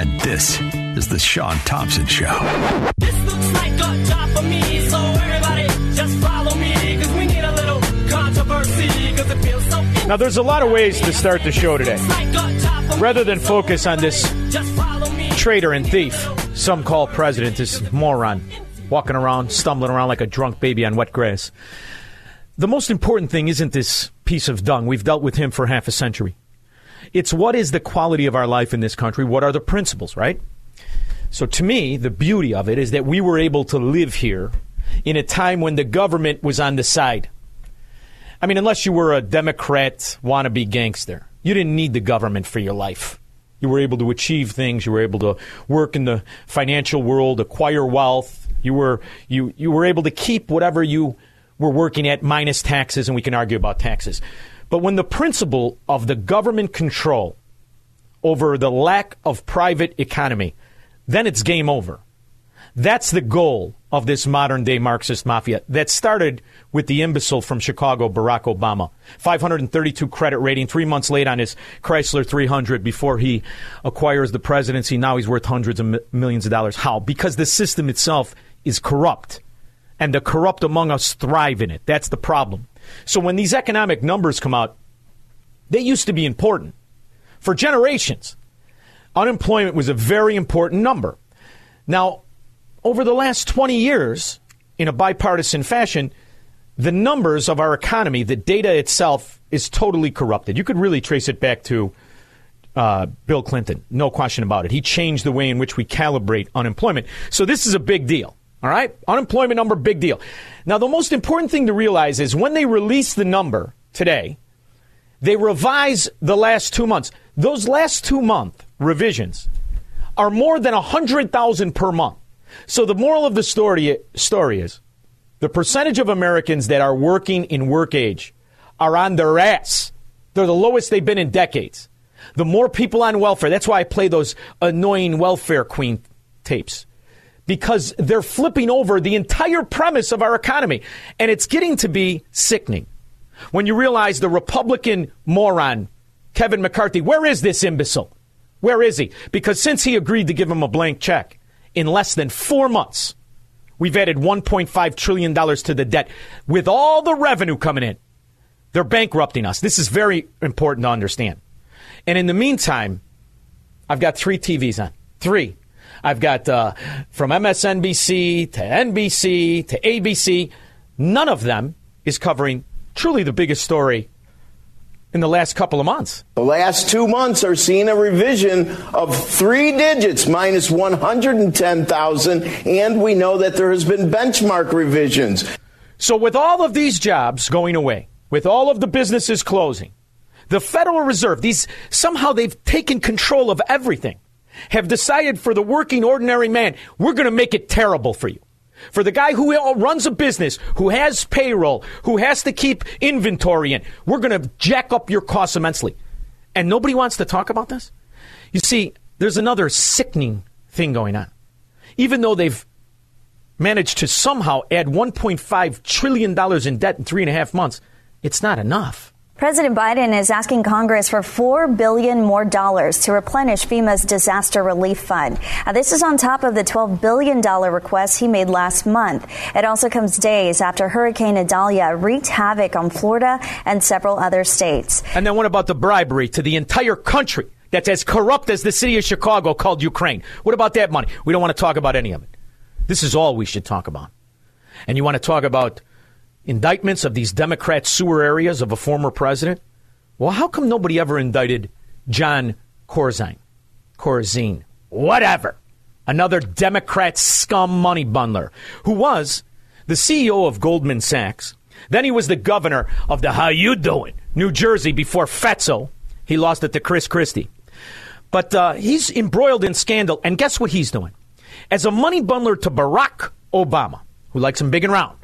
And this is The Shaun Thompson Show. This looks like a job for me, so everybody just follow me, cause we need a little controversy, cause it feels so Now, there's a lot of ways to start the show today. like a job for me, Rather than focus on this just follow me. traitor and thief, some call president, this moron, walking around, stumbling around like a drunk baby on wet grass. The most important thing isn't this piece of dung. We've dealt with him for half a century. It's what is the quality of our life in this country? What are the principles, right? So to me, the beauty of it is that we were able to live here in a time when the government was on the side. I mean, unless you were a Democrat wannabe gangster, you didn't need the government for your life. You were able to achieve things. You were able to work in the financial world, acquire wealth. You were you you were able to keep whatever you were working at minus taxes, and we can argue about taxes. But when the principle of the government control over the lack of private economy, then it's game over. That's the goal of this modern day Marxist mafia that started with the imbecile from Chicago, Barack Obama. 532 credit rating, three months late on his Chrysler 300 before he acquires the presidency. Now he's worth hundreds of millions of dollars. How? Because the system itself is corrupt. And the corrupt among us thrive in it. That's the problem. So when these economic numbers come out, they used to be important for generations. Unemployment was a very important number. Now, over the last 20 years, in a bipartisan fashion, the numbers of our economy, the data itself, is totally corrupted. You could really trace it back to uh, Bill Clinton, no question about it. He changed the way in which we calibrate unemployment. So this is a big deal. All right? Unemployment number, big deal. Now, the most important thing to realize is when they release the number today, they revise the last two months. Those last two month revisions are more than 100,000 per month. So the moral of the story, story is the percentage of Americans that are working in work age are on their ass. They're the lowest they've been in decades. The more people on welfare, that's why I play those annoying welfare queen tapes. Because they're flipping over the entire premise of our economy. And it's getting to be sickening. When you realize the Republican moron, Kevin McCarthy, where is this imbecile? Where is he? Because since he agreed to give him a blank check, in less than four months, we've added $1.5 trillion to the debt. With all the revenue coming in, they're bankrupting us. This is very important to understand. And in the meantime, I've got three TVs on. Three. I've got uh, from MSNBC to NBC to ABC. None of them is covering truly the biggest story in the last couple of months. The last two months are seeing a revision of three digits, minus 110,000, and we know that there has been benchmark revisions. So, with all of these jobs going away, with all of the businesses closing, the Federal Reserve, these somehow they've taken control of everything, have decided for the working ordinary man, we're going to make it terrible for you. For the guy who runs a business, who has payroll, who has to keep inventory in, we're going to jack up your costs immensely. And nobody wants to talk about this? You see, there's another sickening thing going on. Even though they've managed to somehow add $1.5 trillion in debt in three and a half months, it's not enough. President Biden is asking Congress for four billion more dollars to replenish FEMA's disaster relief fund. Now, this is on top of the $12 billion request he made last month. It also comes days after Hurricane Idalia wreaked havoc on Florida and several other states. And then what about the bribery to the entire country that's as corrupt as the city of Chicago called Ukraine? What about that money? We don't want to talk about any of it. This is all we should talk about. And you want to talk about indictments of these Democrat sewer areas of a former president. Well, how come nobody ever indicted Jon Corzine? Corzine, whatever. Another Democrat scum money bundler who was the CEO of Goldman Sachs. Then he was the governor of the How You Doing, New Jersey before Fetzo. He lost it to Chris Christie. But uh, he's embroiled in scandal, and guess what he's doing? As a money bundler to Barack Obama, who likes him big and round,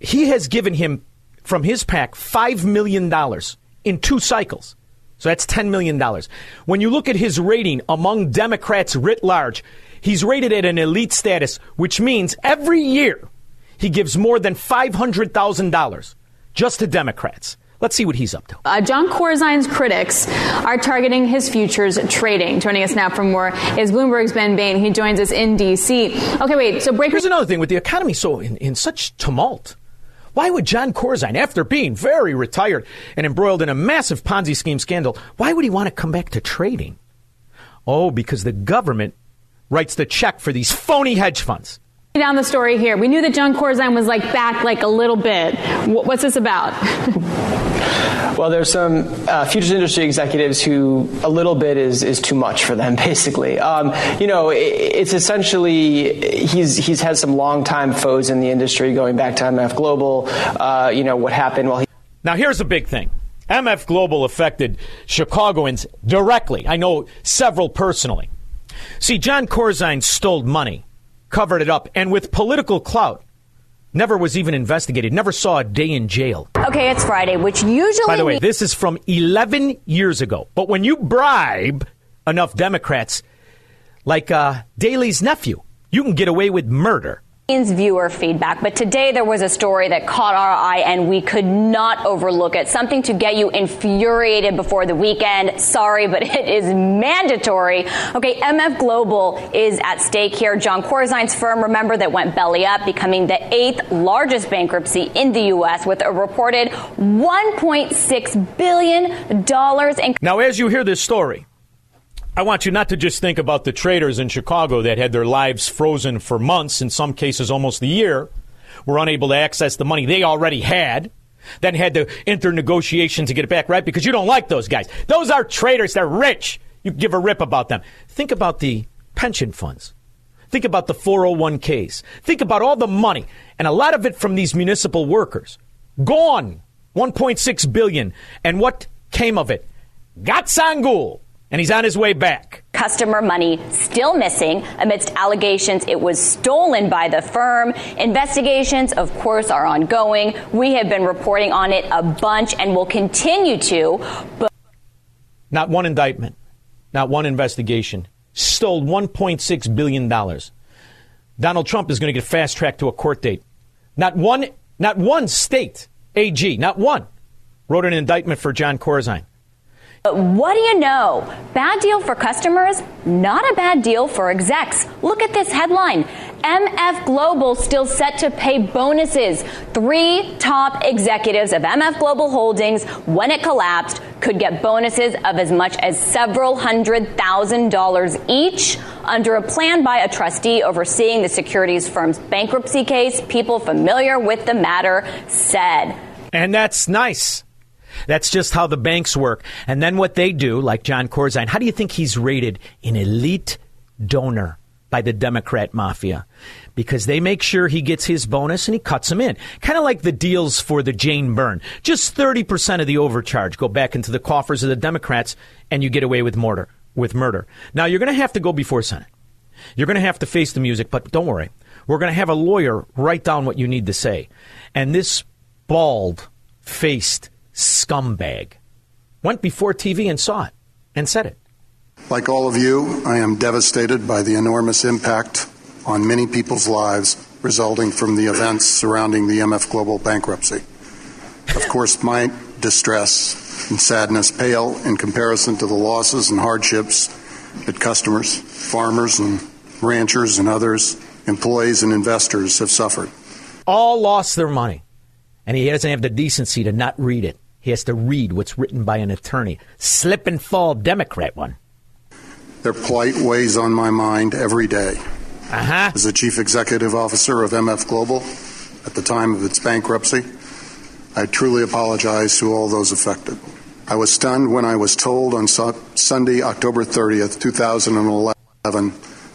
he has given him from his pack $5 million in two cycles. So that's $10 million. When you look at his rating among Democrats writ large, he's rated at an elite status, which means every year he gives more than $500,000 just to Democrats. Let's see what he's up to. Uh, Jon Corzine's critics are targeting his futures trading. Joining us now for more is Bloomberg's Ben Bain. He joins us in D.C. Okay, wait. So break. Here's another thing with the economy so in, in such tumult. Why would Jon Corzine, after being very retired and embroiled in a massive Ponzi scheme scandal, why would he want to come back to trading? Oh, because the government writes the check for these phony hedge funds down the story here. We knew that Jon Corzine was like back like a little bit. What's this about? well, there's some uh, futures industry executives who a little bit is is too much for them. Basically, um, you know, it, it's essentially he's he's had some longtime foes in the industry going back to MF Global. Uh, you know what happened while he. Now here's a big thing. MF Global affected Chicagoans directly. I know several personally. See, Jon Corzine stole money covered it up, and with political clout. Never was even investigated, never saw a day in jail. Okay, it's Friday, which usually. By the way, this is from 11 years ago. But when you bribe enough Democrats, like uh, Daley's nephew, you can get away with murder viewer feedback, but today there was a story that caught our eye and we could not overlook it. Something to get you infuriated before the weekend. Sorry, but it is mandatory. Okay, MF Global is at stake here. Jon Corzine's firm, remember, that went belly up, becoming the eighth largest bankruptcy in the U.S. with a reported $1.6 billion in. Now, as you hear this story, I want you not to just think about the traders in Chicago that had their lives frozen for months, in some cases almost a year, were unable to access the money they already had, then had to enter negotiation to get it back, right? Because you don't like those guys. Those are traders. They're rich. You give a rip about them. Think about the pension funds. Think about the 401ks. Think about all the money, and a lot of it from these municipal workers. Gone. 1.6 billion. And what came of it? Gatsangul and he's on his way back. Customer money still missing amidst allegations it was stolen by the firm. Investigations, of course, are ongoing. We have been reporting on it a bunch and will continue to. But not one indictment, not one investigation. Stole $1.6 billion. Donald Trump is going to get fast tracked to a court date. Not one, not one state AG, not one, wrote an indictment for Jon Corzine. But what do you know? Bad deal for customers, not a bad deal for execs. Look at this headline. MF Global still set to pay bonuses. Three top executives of MF Global Holdings, when it collapsed, could get bonuses of as much as several hundred thousand dollars each under a plan by a trustee overseeing the securities firm's bankruptcy case. People familiar with the matter said. And that's nice. That's just how the banks work. And then what they do, like Jon Corzine, how do you think he's rated an elite donor by the Democrat mafia? Because they make sure he gets his bonus and he cuts him in. Kind of like the deals for the Jane Byrne. Just 30% of the overcharge go back into the coffers of the Democrats and you get away with murder. With murder. Now you're going to have to go before Senate. You're going to have to face the music, but don't worry. We're going to have a lawyer write down what you need to say. And this bald faced scumbag, went before TV and saw it and said it. Like all of you, I am devastated by the enormous impact on many people's lives resulting from the events surrounding the MF Global bankruptcy. Of course, my distress and sadness pale in comparison to the losses and hardships that customers, farmers, and ranchers and others, employees and investors have suffered. All lost their money, and he doesn't have the decency to not read it. He has to read what's written by an attorney. Slip and fall Democrat one. Their plight weighs on my mind every day. Uh-huh. As the chief executive officer of MF Global, at the time of its bankruptcy. I truly apologize to all those affected. I was stunned when I was told on Sunday, October 30th, 2011,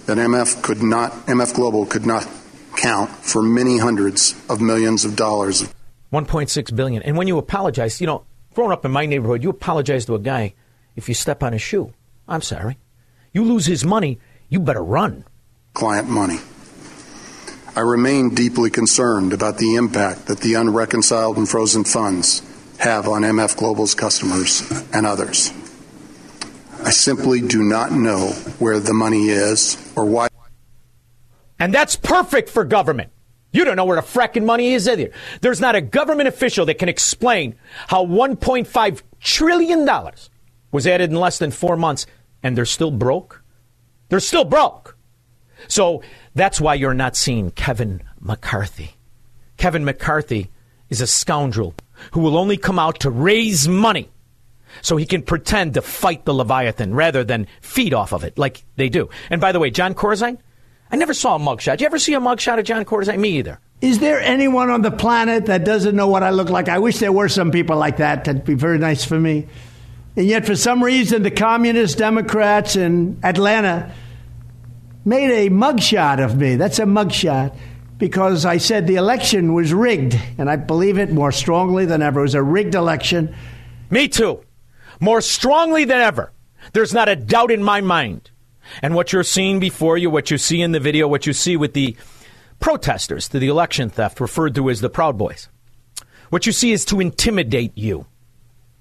that MF could not, MF Global could not count for many hundreds of millions of dollars. 1.6 billion. And when you apologize, you know, growing up in my neighborhood, you apologize to a guy if you step on his shoe. I'm sorry. You lose his money, you better run. Client money. I remain deeply concerned about the impact that the unreconciled and frozen funds have on MF Global's customers and others. I simply do not know where the money is or why. And that's perfect for government. You don't know where the fracking money is either. There's not a government official that can explain how $1.5 trillion was added in less than four months and they're still broke. They're still broke. So that's why you're not seeing Kevin McCarthy. Kevin McCarthy is a scoundrel who will only come out to raise money so he can pretend to fight the Leviathan rather than feed off of it like they do. And by the way, Jon Corzine, I never saw a mugshot. Did you ever see a mugshot of Jon Corzine? Me either. Is there anyone on the planet that doesn't know what I look like? I wish there were some people like that. That'd be very nice for me. And yet, for some reason, the communist Democrats in Atlanta made a mugshot of me. That's a mugshot because I said the election was rigged, and I believe it more strongly than ever. It was a rigged election. Me too. More strongly than ever. There's not a doubt in my mind. And what you're seeing before you, what you see in the video, what you see with the protesters to the election theft referred to as the Proud Boys, what you see is to intimidate you.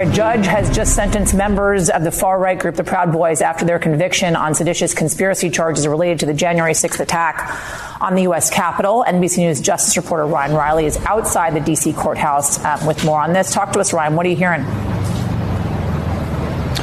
A judge has just sentenced members of the far right group, the Proud Boys, after their conviction on seditious conspiracy charges related to the January 6th attack on the U.S. Capitol. NBC News Justice reporter Ryan Reilly is outside the D.C. courthouse um, with more on this. Talk to us, Ryan. What are you hearing?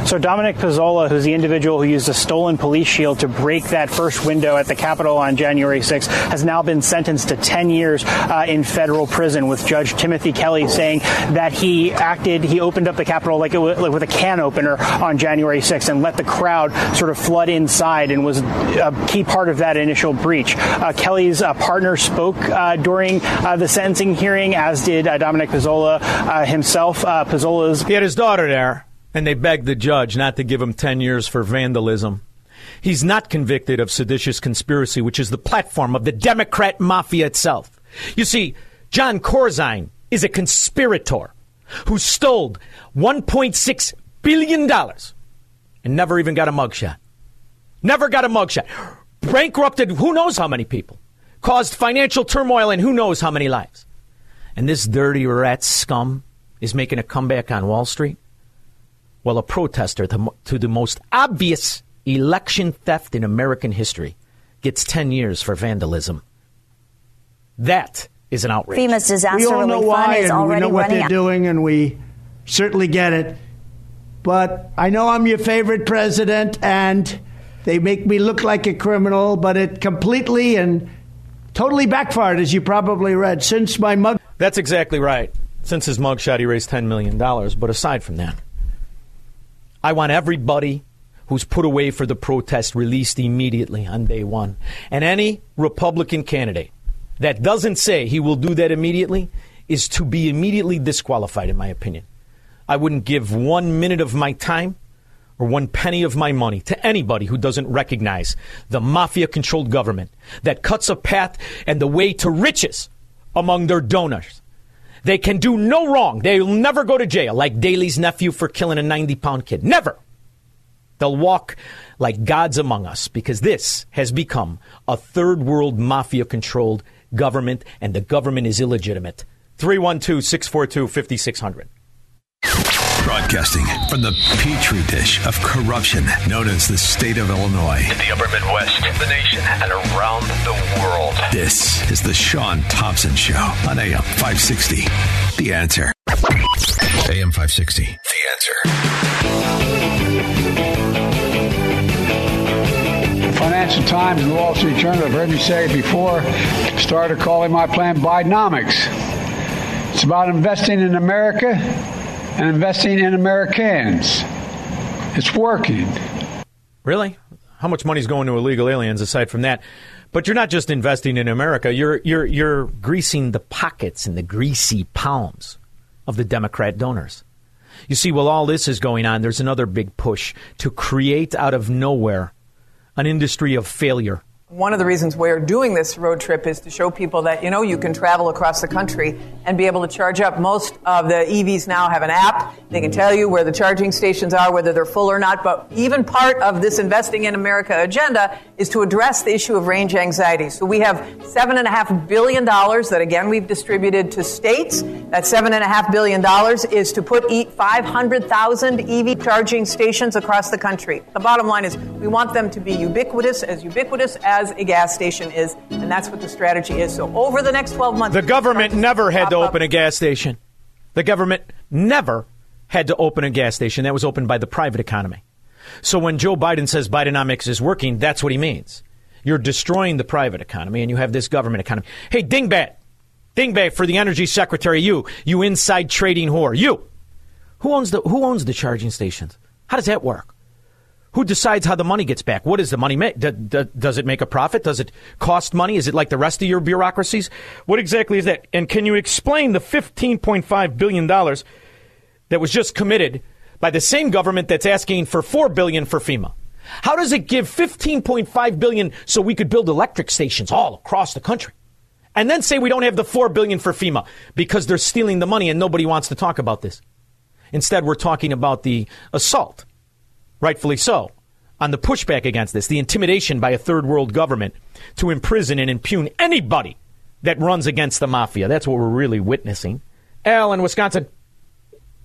So Dominic Pezzola, who's the individual who used a stolen police shield to break that first window at the Capitol on January 6th, has now been sentenced to 10 years uh, in federal prison, with Judge Timothy Kelly saying that he acted, he opened up the Capitol like, was, like with a can opener on January 6th and let the crowd sort of flood inside and was a key part of that initial breach. Uh, Kelly's uh, partner spoke uh, during uh, the sentencing hearing, as did uh, Dominic Pezzola himself. Pezzola's he had his daughter there and they begged the judge not to give him 10 years for vandalism. He's not convicted of seditious conspiracy, which is the platform of the Democrat mafia itself. You see, Jon Corzine is a conspirator who stole $1.6 billion and never even got a mugshot. Never got a mugshot. Bankrupted who knows how many people. Caused financial turmoil in who knows how many lives. And this dirty rat scum is making a comeback on Wall Street. Well, a protester to, to the most obvious election theft in American history gets 10 years for vandalism. That is an outrage. FEMA's disaster we all know relief why, fund is and already we know what running they're out. doing, and we certainly get it. But I know I'm your favorite president, and they make me look like a criminal, but it completely and totally backfired, as you probably read. Since my mug. That's exactly right. Since his mugshot, he raised $10 million. But aside from that, I want everybody who's put away for the protest released immediately on day one. And any Republican candidate that doesn't say he will do that immediately is to be immediately disqualified, in my opinion. I wouldn't give one minute of my time or one penny of my money to anybody who doesn't recognize the mafia controlled government that cuts a path and the way to riches among their donors. They can do no wrong. They'll never go to jail like Daley's nephew for killing a 90 pound kid. Never. They'll walk like gods among us because this has become a third world mafia controlled government and the government is illegitimate. 312 642 5600. Broadcasting from the petri dish of corruption known as the state of Illinois. In the upper Midwest, the nation, and around the world. This is the Shaun Thompson Show on AM 560. The answer. AM 560. The answer. Financial Times and Wall Street Journal, I've heard you say it before, started calling my plan Bidenomics. It's about investing in America and investing in Americans. It's working. Really? How much money is going to illegal aliens aside from that? But you're not just investing in America. You're you're you're greasing the pockets and the greasy palms of the Democrat donors. You see, while all this is going on, there's another big push to create out of nowhere an industry of failure. One of the reasons we're doing this road trip is to show people that, you know, you can travel across the country and be able to charge up. Most of the EVs now have an app. They can tell you where the charging stations are, whether they're full or not. But even part of this Investing in America agenda is to address the issue of range anxiety. So we have $7.5 billion that, again, we've distributed to states. That $7.5 billion is to put 500,000 EV charging stations across the country. The bottom line is we want them to be ubiquitous, as ubiquitous as a gas station is, and that's what the strategy is. So over the next 12 months, The government never had to open a gas station. The government never had to open a gas station. That was opened by the private economy. So when Joe Biden says Bidenomics is working, that's what he means. You're destroying the private economy and you have this government economy. Hey, dingbat. Dingbat for the energy secretary, you. You inside trading whore. You. Who owns the who owns the charging stations? How does that work? Who decides how the money gets back? What does the money make? Does it make a profit? Does it cost money? Is it like the rest of your bureaucracies? What exactly is that? And can you explain the $15.5 billion that was just committed by the same government that's asking for 4 billion for FEMA? How does it give 15.5 billion so we could build electric stations all across the country? And then say we don't have the 4 billion for FEMA because they're stealing the money and nobody wants to talk about this. Instead, we're talking about the assault rightfully so, on the pushback against this, the intimidation by a third world government to imprison and impugn anybody that runs against the mafia. That's what we're really witnessing. Al in Wisconsin.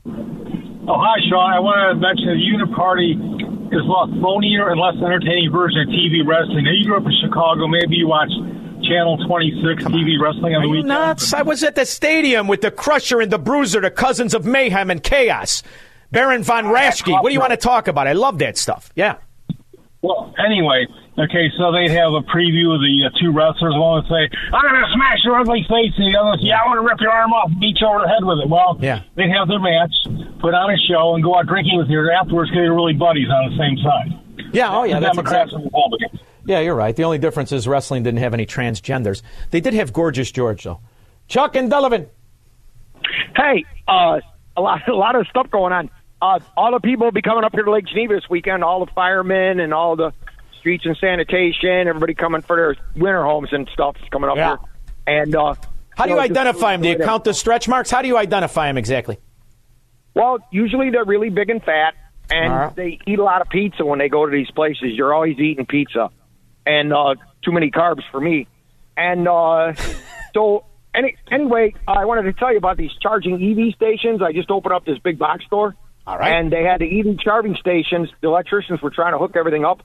Oh, hi, Shaun. I want to mention the Uniparty is a lot phonier and less entertaining version of TV wrestling. Now, you grew up in Chicago. Maybe you watched Channel 26 TV wrestling on the weekend. Nuts. I was at the stadium with the Crusher and the Bruiser, the cousins of mayhem and chaos. Baron von Raschke. What do you want to talk about? I love that stuff. Yeah. Well, anyway, okay, so they'd have a preview of the uh, two wrestlers. One would say, I'm going to smash your ugly face. And the other would say, yeah, I want to rip your arm off and beat you over the head with it. Well, yeah. they'd have their match, put on a show, and go out drinking with you afterwards because they're really buddies on the same side. Yeah, oh, yeah. The That's Democrats exactly. and Republicans. Yeah, you're right. The only difference is wrestling didn't have any transgenders. They did have Gorgeous George, though. Chuck and Delavan. Hey, uh, a lot, a lot of stuff going on. Uh, all the people will be coming up here to Lake Geneva this weekend. All the firemen and all the streets and sanitation. Everybody coming for their winter homes and stuff is coming up Yeah. here. And uh, How do you know, identify them? Do you count the stretch marks? How do you identify them exactly? Well, usually they're really big and fat, and right. they eat a lot of pizza when they go to these places. You're always eating pizza, and uh, too many carbs for me. And uh, so, any, anyway, I wanted to tell you about these charging EV stations. I just opened up this big box store. All right. And they had the EV charging stations. The electricians were trying to hook everything up.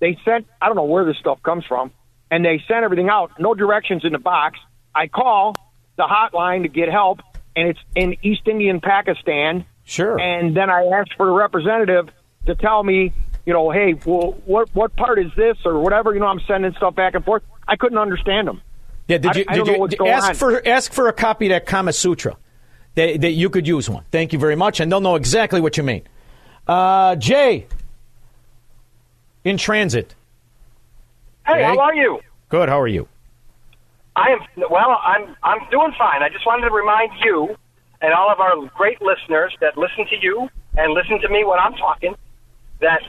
They sent, I don't know where this stuff comes from, and they sent everything out. No directions in the box. I call the hotline to get help, and it's in East Indian, Pakistan. Sure. And then I asked for the representative to tell me, you know, hey, well, what what part is this or whatever? You know, I'm sending stuff back and forth. I couldn't understand them. Yeah, did you, I did know you what's did- going ask on. for ask for a copy of that Kama Sutra? That, that you could use one. Thank you very much, and they'll know exactly what you mean. Uh, Jay, in transit. Hey, Jay? how are you? Good. How are you? I am well. I'm I'm doing fine. I just wanted to remind you and all of our great listeners that listen to you and listen to me when I'm talking that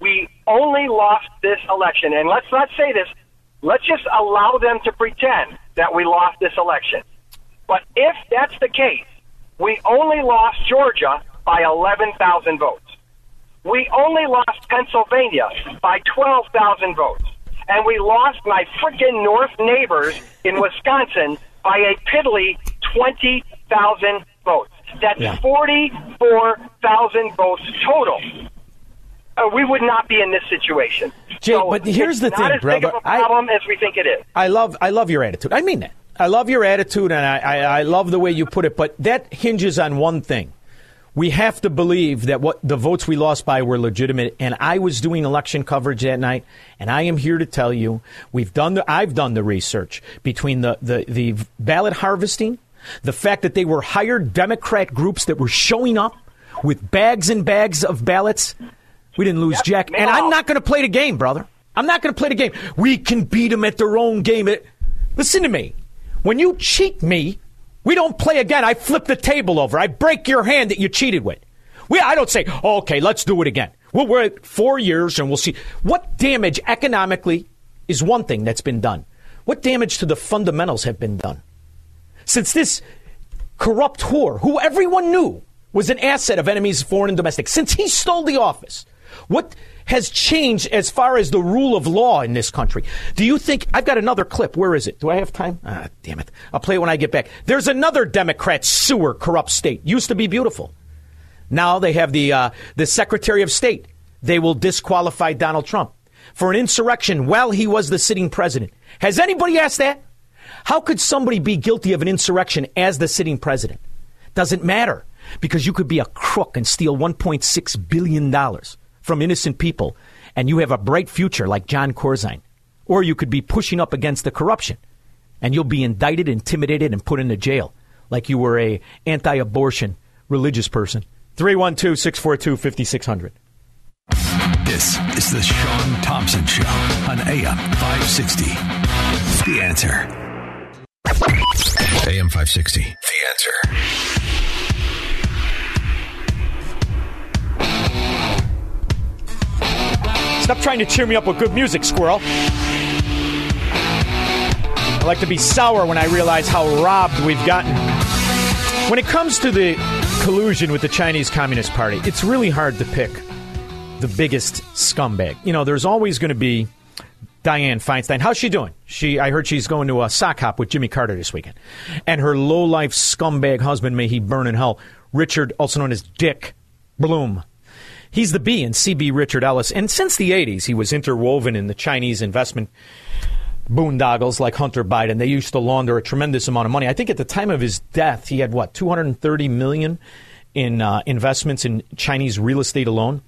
we only lost this election. And let's not say this. Let's just allow them to pretend that we lost this election. But if that's the case, we only lost Georgia by 11,000 votes. We only lost Pennsylvania by 12,000 votes. And we lost my freaking north neighbors in Wisconsin by a piddly 20,000 votes. That's Yeah. 44,000 votes total. Uh, we would not be in this situation. Jay, So but here's the not thing, as big of a a I- problem as we think it is. I love I love your attitude. I mean that. I love your attitude, and I, I, I love the way you put it. But that hinges on one thing. We have to believe that what the votes we lost by were legitimate. And I was doing election coverage that night, and I am here to tell you we've done the I've done the research between the the, the ballot harvesting, the fact that they were hired Democrat groups that were showing up with bags and bags of ballots. We didn't lose jack, and I'm not going to play the game, brother. I'm not going to play the game. We can beat them at their own game. It- Listen to me. When you cheat me, we don't play again. I flip the table over. I break your hand that you cheated with. We, I don't say, oh, okay, let's do it again. Well, at four years and we'll see. What damage economically is one thing that's been done. What damage to the fundamentals have been done? Since this corrupt whore, who everyone knew was an asset of enemies, foreign and domestic, since he stole the office, what has changed as far as the rule of law in this country? Do you think I've got another clip? Where is it? Do I have time? Ah, damn it! I'll play it when I get back. There's another Democrat sewer corrupt state. Used to be beautiful. Now they have the uh, the Secretary of State. They will disqualify Donald Trump for an insurrection while he was the sitting president. Has anybody asked that? How could somebody be guilty of an insurrection as the sitting president? Doesn't matter because you could be a crook and steal 1.6 billion dollars from innocent people, and you have a bright future like Jon Corzine, or you could be pushing up against the corruption, and you'll be indicted, intimidated, and put into jail like you were a anti-abortion religious person. 312 642 5600. This is the Shaun Thompson Show on AM 560. The answer. AM 560. The answer. Stop trying to cheer me up with good music, squirrel. I like to be sour when I realize how robbed we've gotten. When it comes to the collusion with the Chinese Communist Party, it's really hard to pick the biggest scumbag. You know, there's always going to be Diane Feinstein. How's she doing? She, I heard she's going to a sock hop with Jimmy Carter this weekend. And her low life scumbag husband, may he burn in hell, Richard, also known as Dick Blum. He's the B in CB Richard Ellis. And since the 80s, he was interwoven in the Chinese investment boondoggles like Hunter Biden. They used to launder a tremendous amount of money. I think at the time of his death, he had what, 230 million in uh, investments in Chinese real estate alone.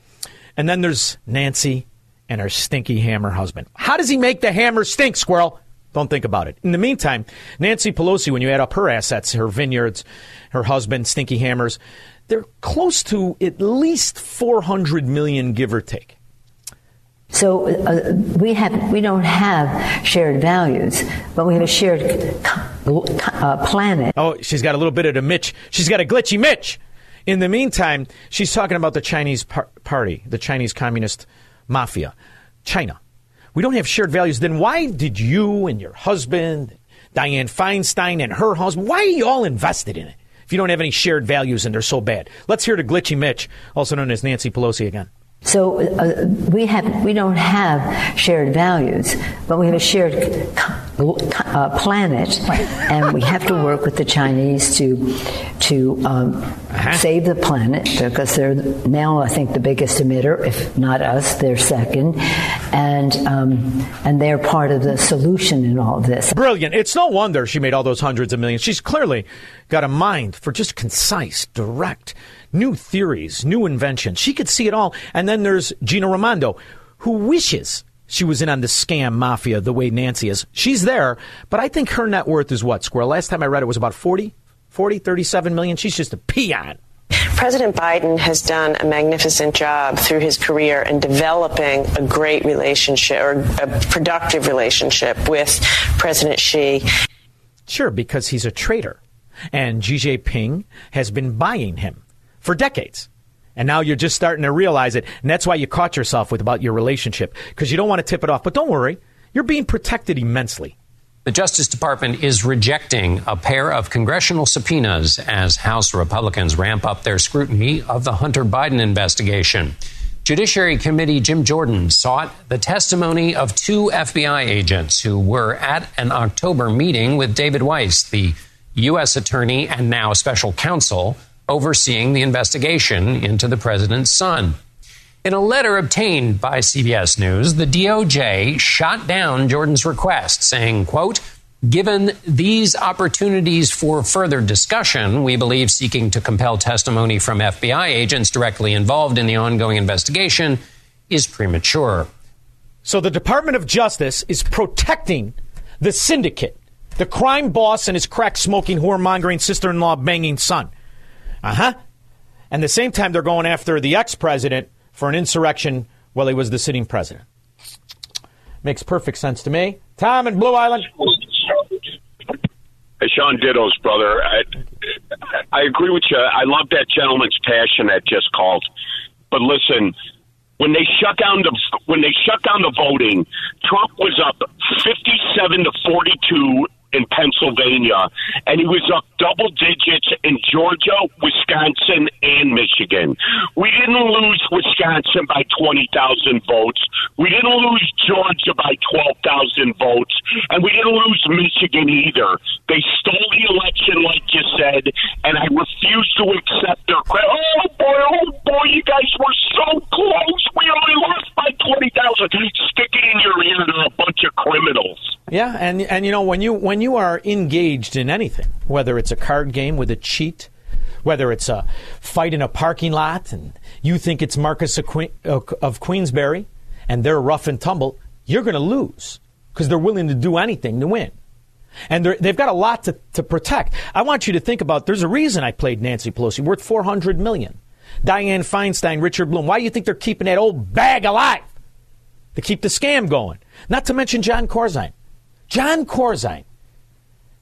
And then there's Nancy and her stinky hammer husband. How does he make the hammer stink, squirrel? Don't think about it. In the meantime, Nancy Pelosi, when you add up her assets, her vineyards, her husband, stinky hammers, they're close to at least 400 million, give or take. So uh, we have we don't have shared values, but we have a shared uh, planet. Oh, she's got a little bit of the Mitch. She's got a glitchy Mitch. In the meantime, she's talking about the Chinese par- party, the Chinese Communist mafia, China. We don't have shared values. Then why did you and your husband, Diane Feinstein and her husband, why are you all invested in it if you don't have any shared values and they're so bad? Let's hear to glitchy Mitch, also known as Nancy Pelosi again. So uh, we have we don't have shared values, but we have a shared uh, planet, and we have to work with the Chinese to to um, uh-huh. save the planet because they're now I think the biggest emitter, if not us, they're second, and um, and they're part of the solution in all of this. Brilliant! It's no wonder she made all those hundreds of millions. She's clearly got a mind for just concise, direct new theories, new inventions. She could see it all. And then there's Gina Raimondo, who wishes she was in on the scam mafia the way Nancy is. She's there, but I think her net worth is what, Squirrel? Last time I read it was about 40, 40, 37 million. She's just a peon. President Biden has done a magnificent job through his career in developing a great relationship or a productive relationship with President Xi. Sure, because he's a traitor. And Xi Jinping has been buying him for decades. And now you're just starting to realize it. And that's why you caught yourself with about your relationship because you don't want to tip it off. But don't worry, you're being protected immensely. The Justice Department is rejecting a pair of congressional subpoenas as House Republicans ramp up their scrutiny of the Hunter Biden investigation. Judiciary Committee Jim Jordan sought the testimony of two FBI agents who were at an October meeting with David Weiss, the U.S. Attorney and now special counsel overseeing the investigation into the president's son. In a letter obtained by CBS News, the DOJ shot down Jordan's request, saying, quote, Given these opportunities for further discussion, we believe seeking to compel testimony from FBI agents directly involved in the ongoing investigation is premature. So the Department of Justice is protecting the syndicate, the crime boss and his crack smoking, whoremongering, sister in law banging son. Uh huh. And the same time, they're going after the ex president for an insurrection while he was the sitting president. Makes perfect sense to me. Tom in Blue Island. Hey, Shaun Ditto's brother. I, I agree with you. I love that gentleman's passion that just called. But listen, when they shut down the when they shut down the voting, Trump was up fifty-seven to forty-two in Pennsylvania, and he was up double digits in Georgia, Wisconsin, and Michigan. We didn't lose Wisconsin by 20,000 votes. We didn't lose Georgia by 12,000 votes, and we didn't lose Michigan either. They stole the election, like you said, and I refuse to accept their credit. Oh boy, oh boy, you guys were so close. We only lost by 20,000. Stick it in your ear. They're a bunch of criminals. Yeah, and and you know when you when you are engaged in anything, whether it's a card game with a cheat, whether it's a fight in a parking lot, and you think it's Marquess of, Que- of Queensberry, and they're rough and tumble, you're going to lose because they're willing to do anything to win. And they've got a lot to, to protect. I want you to think about there's a reason I played Nancy Pelosi, worth 400 million. Diane Feinstein, Richard Blum. Why do you think they're keeping that old bag alive? To keep the scam going. Not to mention Jon Corzine. Jon Corzine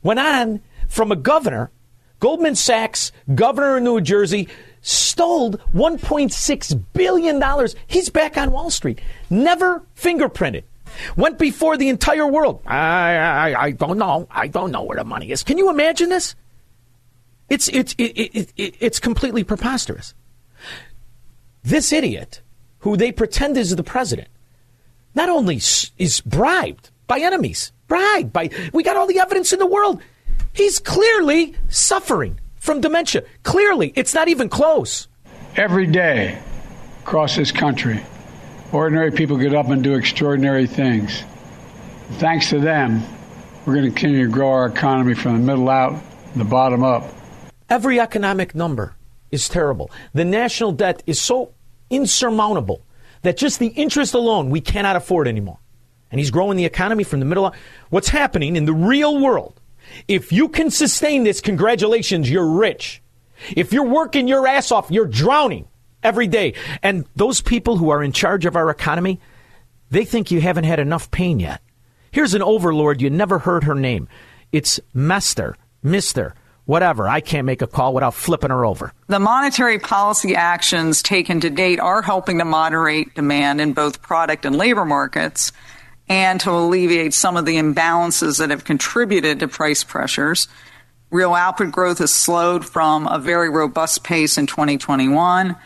went on from a governor, Goldman Sachs, governor of New Jersey, stole $1.6 billion. He's back on Wall Street. Never fingerprinted. Went before the entire world. I, I, I don't know. I don't know where the money is. Can you imagine this? It's, it's, it, it, it, it's completely preposterous. This idiot, who they pretend is the president, not only is bribed by enemies, bribed by, we got all the evidence in the world. He's clearly suffering from dementia. Clearly, it's not even close. Every day across this country, ordinary people get up and do extraordinary things. Thanks to them, we're going to continue to grow our economy from the middle out, the bottom up. Every economic number is terrible. The national debt is so insurmountable that just the interest alone we cannot afford anymore. And he's growing the economy from the middle. Of, what's happening in the real world? If you can sustain this, congratulations, you're rich. If you're working your ass off, you're drowning every day. And those people who are in charge of our economy, they think you haven't had enough pain yet. Here's an overlord you never heard her name. It's Mester, Mister, whatever. I can't make a call without flipping her over. The monetary policy actions taken to date are helping to moderate demand in both product and labor markets and to alleviate some of the imbalances that have contributed to price pressures. Real output growth has slowed from a very robust pace in 2021.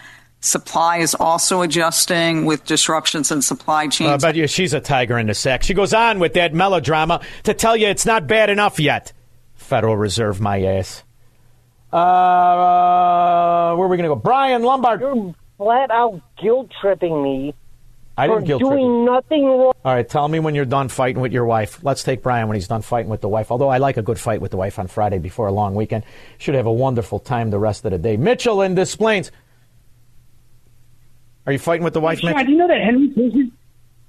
Supply is also adjusting with disruptions in supply I chains. bet you she's a tiger in the sack. She goes on with that melodrama to tell you it's not bad enough yet. Federal Reserve, my ass. Uh, where are we going to go? Brian Lombard. You're flat out guilt tripping me I didn't guilt trip doing you. nothing wrong. All right, tell me when you're done fighting with your wife. Let's take Brian when he's done fighting with the wife. Although I like a good fight with the wife on Friday before a long weekend. Should have a wonderful time the rest of the day. Mitchell in Des Plaines. Are you fighting with the wife, Shaun, Mitch? do you know that Henry Kissinger?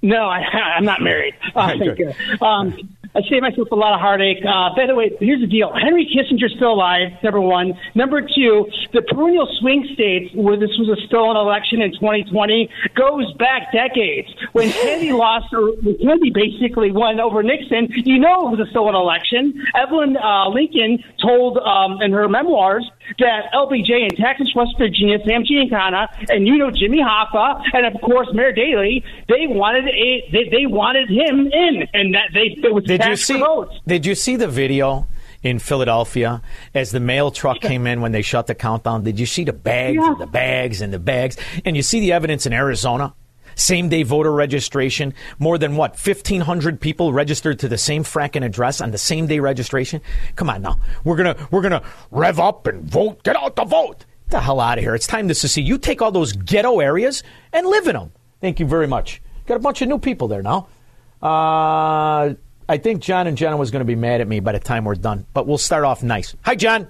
No, I, I'm not married. Uh, Right, thank good. you. Um, I saved myself a lot of heartache. Uh, by the way, here's the deal. Henry Kissinger's still alive, number one. Number two, the perennial swing states where this was a stolen election in 2020 goes back decades. When Kennedy lost, or when Kennedy basically won over Nixon, you know it was a stolen election. Evelyn uh, Lincoln told um, in her memoirs that LBJ in Texas, West Virginia, Sam Giancana, and you know Jimmy Hoffa, and of course Mayor Daley, they wanted a they, they wanted him in, and that they it was Did you see? Did you see the video in Philadelphia as the mail truck came in when they shut the countdown? Did you see the bags and the bags and the bags? And you see the evidence in Arizona. Same day voter registration. More than what? 1,500 people registered to the same fracking address on the same day registration? Come on now. We're going to, we're going to rev up and vote. Get out the vote. Get the hell out of here. It's time to secede. You take all those ghetto areas and live in them. Thank you very much. Got a bunch of new people there now. Uh, I think John and Jenna was going to be mad at me by the time we're done, but we'll start off nice. Hi, John.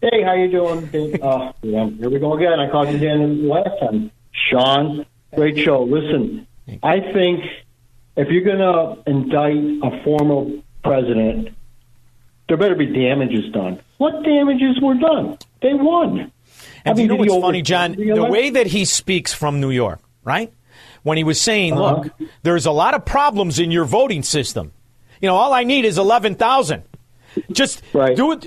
Hey, how you doing? Uh, yeah, here we go again. I called you again last time. Shaun, great show. Listen, I think if you're going to indict a former president, there better be damages done. What damages were done? They won. And I do you mean, know what's funny, John? The way that he speaks from New York, right? When he was saying, Uh-huh. look, there's a lot of problems in your voting system. You know, all I need is 11,000. Just do it,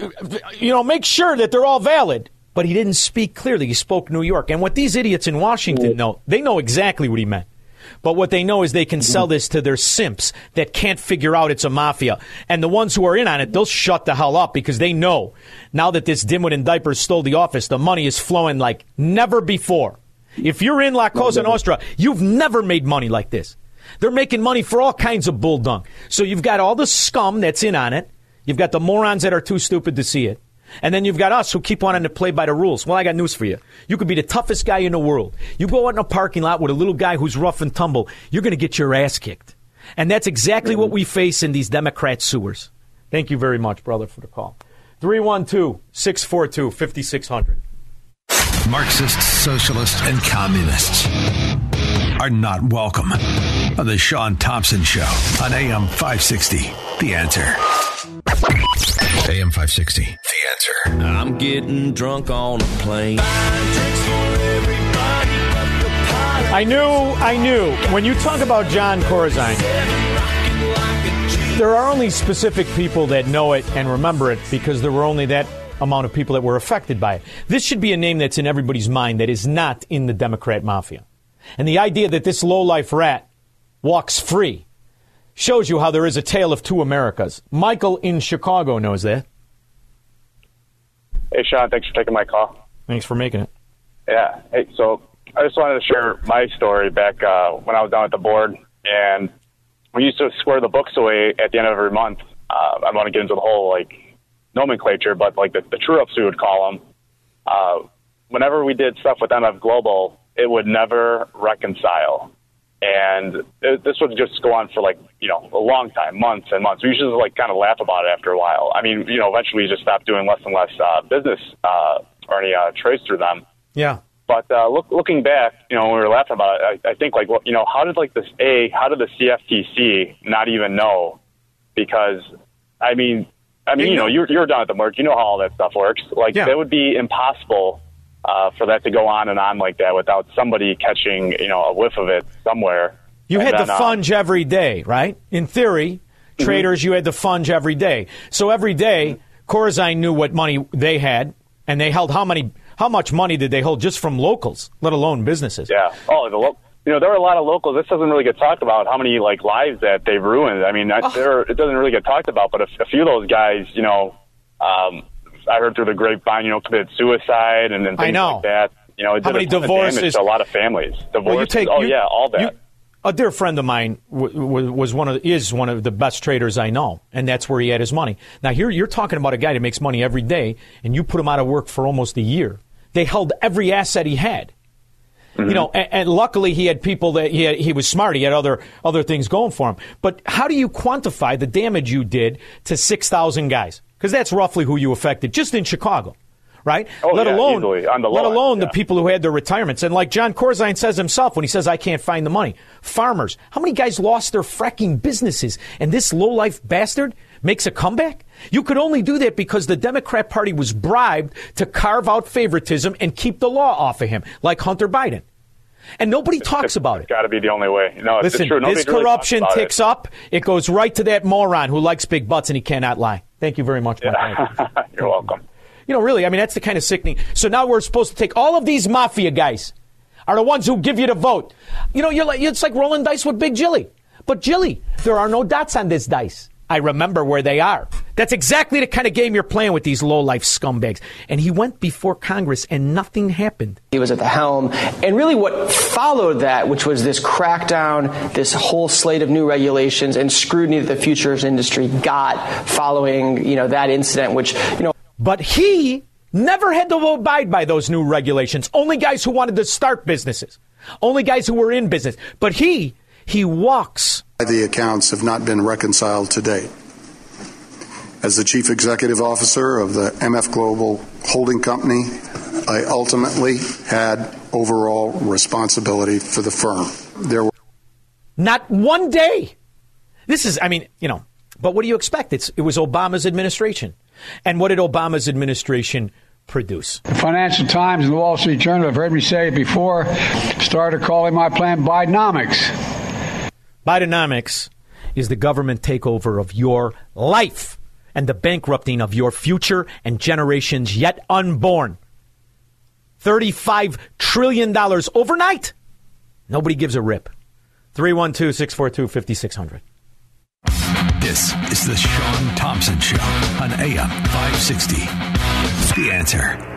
you know, make sure that they're all valid. But he didn't speak clearly. He spoke New York. And what these idiots in Washington know, they know exactly what he meant. But what they know is they can sell this to their simps that can't figure out it's a mafia. And the ones who are in on it, they'll shut the hell up because they know now that this dimwit in diapers stole the office, the money is flowing like never before. If you're in La Cosa Nostra, you've never made money like this. They're making money for all kinds of bull dung. So you've got all the scum that's in on it. You've got the morons that are too stupid to see it. And then you've got us who keep wanting to play by the rules. Well, I got news for you. You could be the toughest guy in the world. You go out in a parking lot with a little guy who's rough and tumble, you're going to get your ass kicked. And that's exactly what we face in these Democrat sewers. Thank you very much, brother, for the call. 312 642 5600. Marxists, socialists, and communists are not welcome on the Shaun Thompson Show on AM 560. The answer. AM 560. The answer. I'm getting drunk on a plane. I knew, I knew. When you talk about Jon Corzine, there are only specific people that know it and remember it because there were only that amount of people that were affected by it. This should be a name that's in everybody's mind that is not in the Democrat mafia. And the idea that this lowlife rat walks free shows you how there is a tale of two Americas. Michael in Chicago knows that. Hey, Shaun, thanks for taking my call. Thanks for making it. Yeah. Hey, so I just wanted to share my story back uh, when I was down at the board, and we used to square the books away at the end of every month. Uh, I don't want to get into the whole like nomenclature, but like the, the true ups we would call them. Uh, whenever we did stuff with MF Global, it would never reconcile. And it, this would just go on for like, you know, a long time, months and months. We used to like kind of laugh about it after a while. I mean, you know, eventually we just stopped doing less and less uh, business uh, or any uh, trades through them. Yeah. But uh, look, looking back, you know, when we were laughing about it, I, I think like, well, you know, how did like this a how did the CFTC not even know? Because, I mean, I mean, you know, you're you're down at the mark, you know how all that stuff works. Like, Yeah. that would be impossible uh, for that to go on and on like that without somebody catching, you know, a whiff of it somewhere. You And had then, the uh, funge every day, right? In theory, traders, you had the funge every day. So every day, Corzine knew what money they had, and they held how many, how much money did they hold just from locals, let alone businesses? Yeah. Oh, the lo- you know there are a lot of locals. This doesn't really get talked about. How many like lives that they've ruined? I mean, I, there it doesn't really get talked about. But a, a few of those guys, you know, um, I heard through the grapevine, you know, committed suicide and then things like that. You know, it How did a many of divorces- a lot of families. Divorce. Well, you take- oh you- yeah, all that. you- a dear friend of mine was one of is one of the best traders I know, and that's where he had his money. Now here you're talking about a guy that makes money every day, and you put him out of work for almost a year. They held every asset he had. You know, mm-hmm. and, and luckily he had people that he had, he was smart. He had other other things going for him. But how do you quantify the damage you did to six thousand guys? Because that's roughly who you affected just in Chicago, right? Oh, let yeah, alone easily, on the let alone the people who had their retirements. And like Jon Corzine says himself when he says, "I can't find the money." Farmers, how many guys lost their fracking businesses? And this low life bastard makes a comeback. You could only do that because the Democrat Party was bribed to carve out favoritism and keep the law off of him, like Hunter Biden. And nobody talks about it. Got to be the only way. No, Listen, it's this really corruption it. ticks up. It goes right to that moron who likes big butts and he cannot lie. Thank you very much, Mike. You're welcome. You know, really, I mean, that's the kind of sickening. So now we're supposed to take all of these mafia guys are the ones who give you the vote. You know, you're like, it's like rolling dice with Big Jilly. But Jilly, there are no dots on this dice. I remember where they are. That's exactly the kind of game you're playing with these low-life scumbags. And he went before Congress and nothing happened. He was at the helm. And really, what followed that, which was this crackdown, this whole slate of new regulations and scrutiny that the futures industry got following, you know, that incident, which, you know. But he never had to abide by those new regulations. Only guys who wanted to start businesses. Only guys who were in business. But he, he walks. The accounts have not been reconciled to date. As the chief executive officer of the MF Global Holding Company, I ultimately had overall responsibility for the firm. There were Not one day. This is, I mean, you know, but what do you expect? It's, it was Obama's administration. And what did Obama's administration produce. The Financial Times and the Wall Street Journal have heard me say it before, started calling my plan Bidenomics. Bidenomics is the government takeover of your life and the bankrupting of your future and generations yet unborn. $35 trillion overnight. Nobody gives a rip. 312 642 5600. This is the Shaun Thompson Show on AM 560. The answer.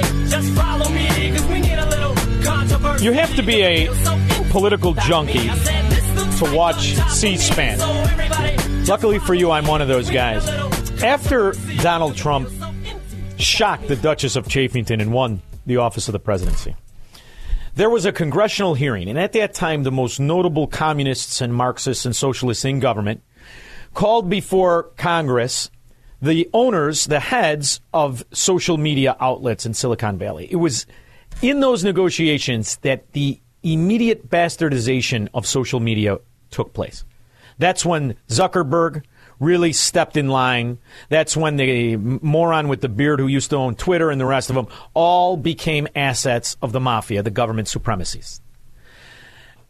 You have to be a political junkie to watch C SPAN. Luckily for you, I'm one of those guys. After Donald Trump shocked the Duchess of Chafington and won the office of the presidency, there was a congressional hearing, and at that time, the most notable communists and Marxists and socialists in government called before Congress the owners, the heads of social media outlets in Silicon Valley. It was in those negotiations that the immediate bastardization of social media took place. That's when Zuckerberg really stepped in line. That's when the moron with the beard who used to own Twitter and the rest of them all became assets of the mafia, the government supremacies.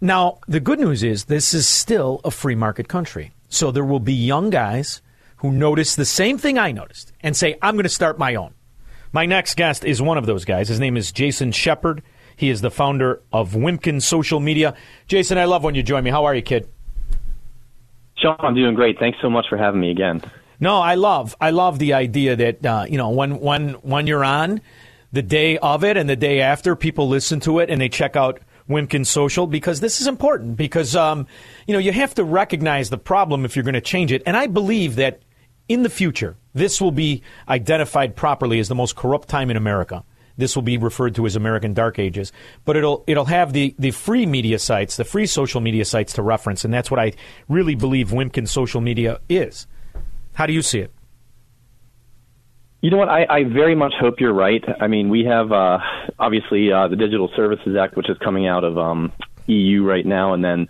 Now, the good news is this is still a free market country. So there will be young guys who notice the same thing I noticed and say, I'm going to start my own. My next guest is one of those guys. His name is Jason Sheppard. He is the founder of Wimkin Social Media. Jason, I love when you join me. How are you, kid? Shaun, I'm doing great. Thanks so much for having me again. No, I love I love the idea that uh, you know when when when you're on the day of it and the day after, people listen to it and they check out Wimkin Social because this is important because um, you know you have to recognize the problem if you're going to change it, and I believe that in the future this will be identified properly as the most corrupt time in America. This will be referred to as American Dark Ages, but it'll it'll have the, the free media sites, the free social media sites to reference, and that's what I really believe Wimkin social media is. How do you see it? You know what? I, I very much hope you're right. I mean, we have uh, obviously uh, the Digital Services Act, which is coming out of um, EU right now, and then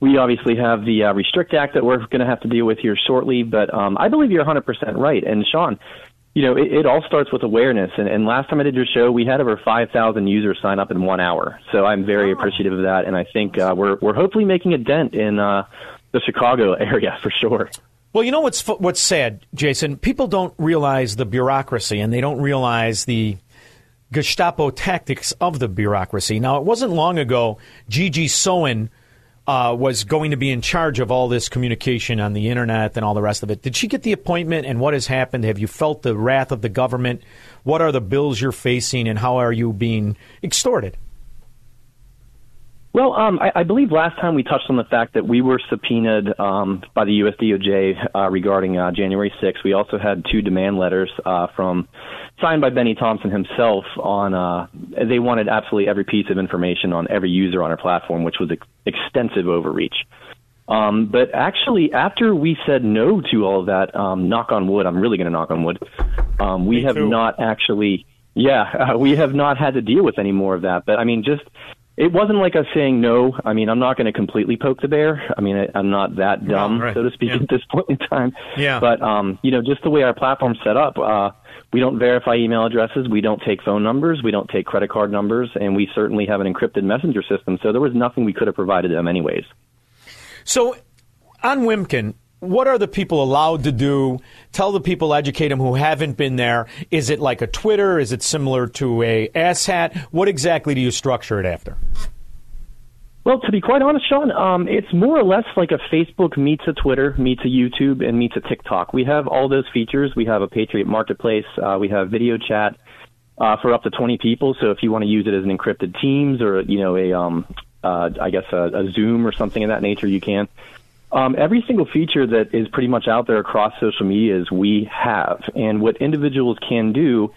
we obviously have the uh, Restrict Act that we're going to have to deal with here shortly. But um, I believe you're 100% right. And Shaun, you know, it, it all starts with awareness. And, and last time I did your show, we had over 5,000 users sign up in one hour. So I'm very appreciative of that. And I think uh, we're we're hopefully making a dent in uh, the Chicago area for sure. Well, you know what's what's sad, Jason. People don't realize the bureaucracy, and they don't realize the Gestapo tactics of the bureaucracy. Now, it wasn't long ago. Gigi Sohn uh, was going to be in charge of all this communication on the internet and all the rest of it. Did she get the appointment, and what has happened? Have you felt the wrath of the government? What are the bills you're facing, and how are you being extorted? Well, um, I, I believe last time we touched on the fact that we were subpoenaed um, by the U.S. DOJ uh, regarding uh, January 6th. We also had two demand letters uh, from signed by Bennie Thompson himself on. Uh, they wanted absolutely every piece of information on every user on our platform, which was ex- extensive overreach. Um, but actually, after we said no to all of that, um, knock on wood, I'm really going to knock on wood. Um, we have not actually, yeah, uh, we have not had to deal with any more of that. But I mean, just it wasn't like us saying no. I mean, I'm not going to completely poke the bear. I mean, I, I'm not that dumb, right. so to speak, Yeah. at this point in time. Yeah. But um, you know, just the way our platform's set up, uh, we don't verify email addresses, we don't take phone numbers, we don't take credit card numbers, and we certainly have an encrypted messenger system. So there was nothing we could have provided them, anyways. So, on Wimkin, what are the people allowed to do? Tell the people, educate them who haven't been there. Is it like a Twitter? Is it similar to a asshat? What exactly do you structure it after? Well, to be quite honest, Shaun, um, it's more or less like a Facebook meets a Twitter, meets a YouTube, and meets a TikTok. We have all those features. We have a Patriot Marketplace. Uh, we have video chat uh, for up to 20 people. So if you want to use it as an encrypted Teams or you know a, um, uh, I guess a, a Zoom or something of that nature, you can. Um, every single feature that is pretty much out there across social media is we have, and what individuals can do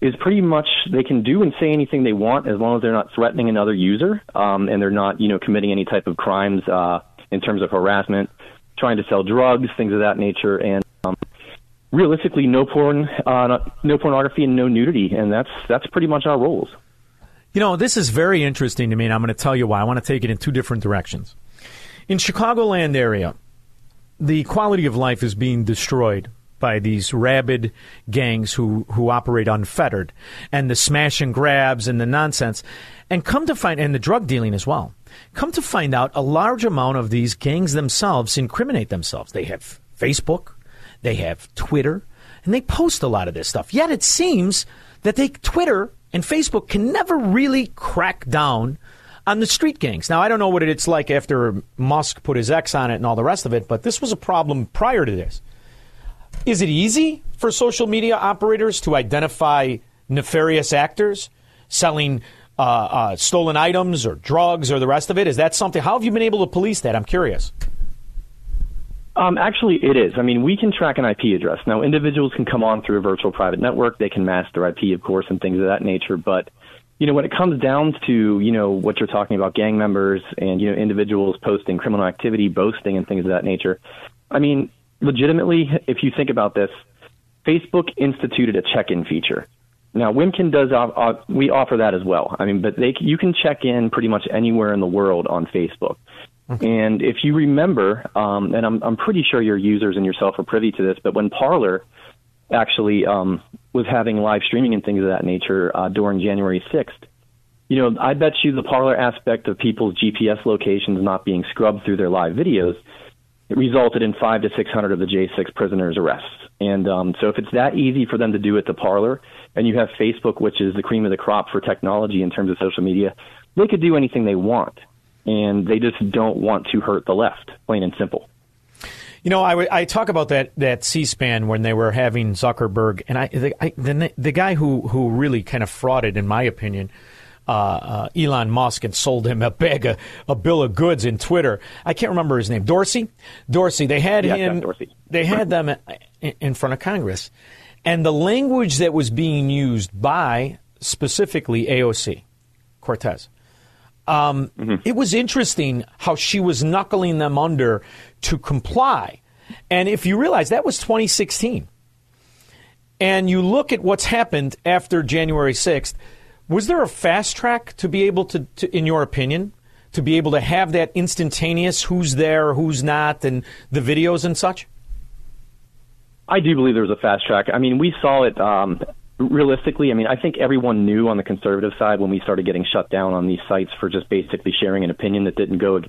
is pretty much they can do and say anything they want as long as they're not threatening another user um, and they're not, you know, committing any type of crimes uh, in terms of harassment, trying to sell drugs, things of that nature, and um, realistically, no porn, uh, no pornography, and no nudity, and that's that's pretty much our rules. You know, this is very interesting to me, and I'm going to tell you why. I want to take it in two different directions. In Chicagoland area, the quality of life is being destroyed by these rabid gangs who, who operate unfettered and the smash and grabs and the nonsense. And come to find, and the drug dealing as well. Come to find out, a large amount of these gangs themselves incriminate themselves. They have Facebook, they have Twitter, and they post a lot of this stuff. Yet it seems that they, Twitter and Facebook can never really crack down on the street gangs. Now, I don't know what it's like after Musk put his X on it and all the rest of it, but this was a problem prior to this. Is it easy for social media operators to identify nefarious actors selling uh, uh, stolen items or drugs or the rest of it? Is that something? How have you been able to police that? I'm curious. Um, actually, it is. I mean, we can track an IP address. Now, individuals can come on through a virtual private network. They can mask their IP, of course, and things of that nature. But, you know, when it comes down to, you know, what you're talking about, gang members and, you know, individuals posting criminal activity, boasting, and things of that nature, I mean, legitimately, if you think about this, Facebook instituted a check-in feature. Now, Wimkin does. Uh, uh, we offer that as well. I mean, but they you can check in pretty much anywhere in the world on Facebook. And if you remember, um, and I'm I'm pretty sure your users and yourself are privy to this, but when Parler actually um, was having live streaming and things of that nature uh, during January 6th, you know, I bet you the Parler aspect of people's GPS locations not being scrubbed through their live videos it resulted in five to six hundred of the J6 prisoners' arrests. And um, so, if it's that easy for them to do at the Parler, and you have Facebook, which is the cream of the crop for technology in terms of social media, they could do anything they want, and they just don't want to hurt the left, plain and simple. You know, I, I talk about that, that C-SPAN when they were having Zuckerberg, and I the, I, the, the guy who, who really kind of frauded, in my opinion, uh, uh, Elon Musk and sold him a bag of a bill of goods in Twitter. I can't remember his name. Dorsey. Dorsey. They had Yeah, him. Dorsey. They had them in- in front of Congress, and the language that was being used by specifically AOC Cortez. Um, It was interesting how she was knuckling them under to comply. And if you realize that was 2016, and you look at what's happened after January 6th, was there a fast track to be able to, to, in your opinion, to be able to have that instantaneous who's there, who's not, and the videos and such? I do believe there was a fast track. I mean, we saw it um, realistically. I mean, I think everyone knew on the conservative side when we started getting shut down on these sites for just basically sharing an opinion that didn't go,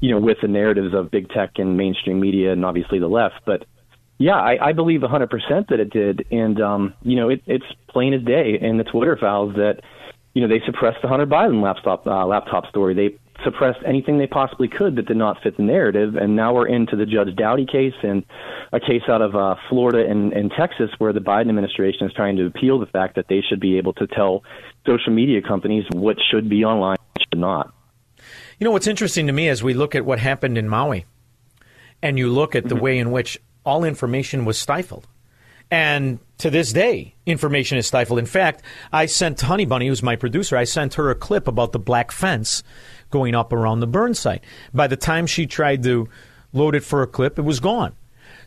you know, with the narratives of big tech and mainstream media and obviously the left. But yeah, I, I believe 100% that it did, and um, you know, it, it's plain as day in the Twitter files that you know they suppressed the Hunter Biden laptop uh, laptop story. They suppressed anything they possibly could that did not fit the narrative, and now we're into the Judge Doughty case and a case out of uh, Florida and, and Texas where the Biden administration is trying to appeal the fact that they should be able to tell social media companies what should be online and what should not. You know what's interesting to me as we look at what happened in Maui, and you look at the way in which all information was stifled. And to this day, information is stifled. In fact, I sent Honey Bunny, who's my producer, I sent her a clip about the black fence going up around the burn site. By the time she tried to load it for a clip, it was gone.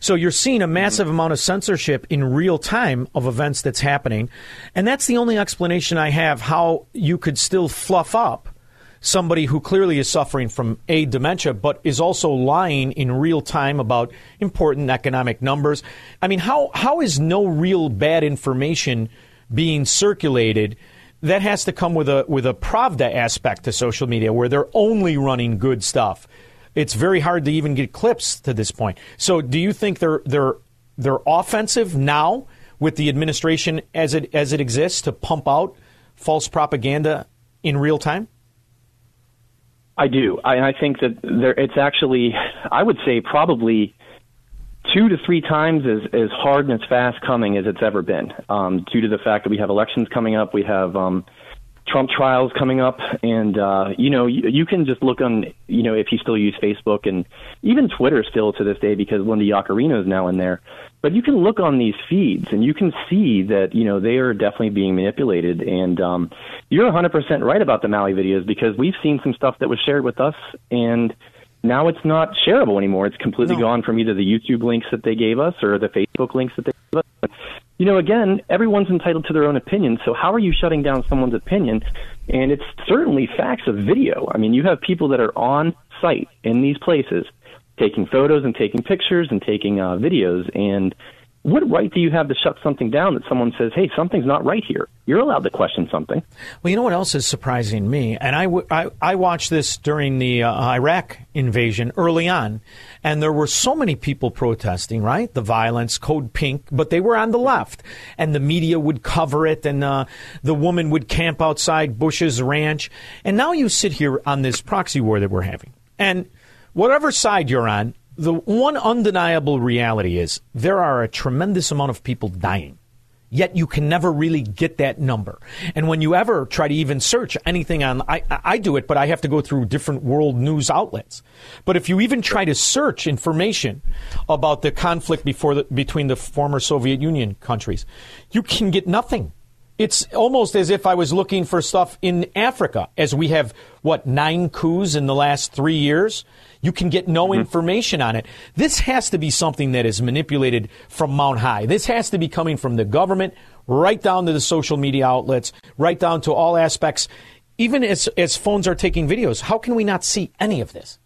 So you're seeing a massive amount of censorship in real time of events that's happening. And that's the only explanation I have how you could still fluff up somebody who clearly is suffering from a dementia, but is also lying in real time about important economic numbers. I mean, how how is no real bad information being circulated? That has to come with a with a Pravda aspect to social media, where they're only running good stuff. It's very hard to even get clips to this point. So, do you think they're they're they're offensive now with the administration as it as it exists to pump out false propaganda in real time? I do. I, I think that there, it's actually, I would say, probably two to three times as, as hard and as fast coming as it's ever been. Um, due to the fact that we have elections coming up, we have, um, Trump trials coming up, and uh, you know you, you can just look on you know if you still use Facebook and even Twitter still to this day because Linda Yaccarino is now in there. But you can look on these feeds and you can see that you know they are definitely being manipulated. And um, you're 100% right about the Maui videos because we've seen some stuff that was shared with us and now it's not shareable anymore. It's completely gone from either the YouTube links that they gave us or the Facebook links that they gave us. You know, again, everyone's entitled to their own opinion. So how are you shutting down someone's opinion? And it's certainly facts of video. I mean, you have people that are on site in these places taking photos and taking pictures and taking uh, videos and what right do you have to shut something down that someone says, hey, something's not right here? You're allowed to question something. Well, you know what else is surprising me? And I, w- I, I watched this during the uh, Iraq invasion early on, and there were so many people protesting, right? The violence, Code Pink, but they were on the left. And the media would cover it, and uh, the woman would camp outside Bush's ranch. And now you sit here on this proxy war that we're having. And whatever side you're on, the one undeniable reality is there are a tremendous amount of people dying. Yet you can never really get that number. And when you ever try to even search anything on, I, I do it, but I have to go through different world news outlets. But if you even try to search information about the conflict before the, between the former Soviet Union countries, you can get nothing. It's almost as if I was looking for stuff in Africa, as we have, what, nine coups in the last three years? You can get no mm-hmm. information on it. This has to be something that is manipulated from Mount High. This has to be coming from the government, right down to the social media outlets, right down to all aspects. Even as, as phones are taking videos, how can we not see any of this?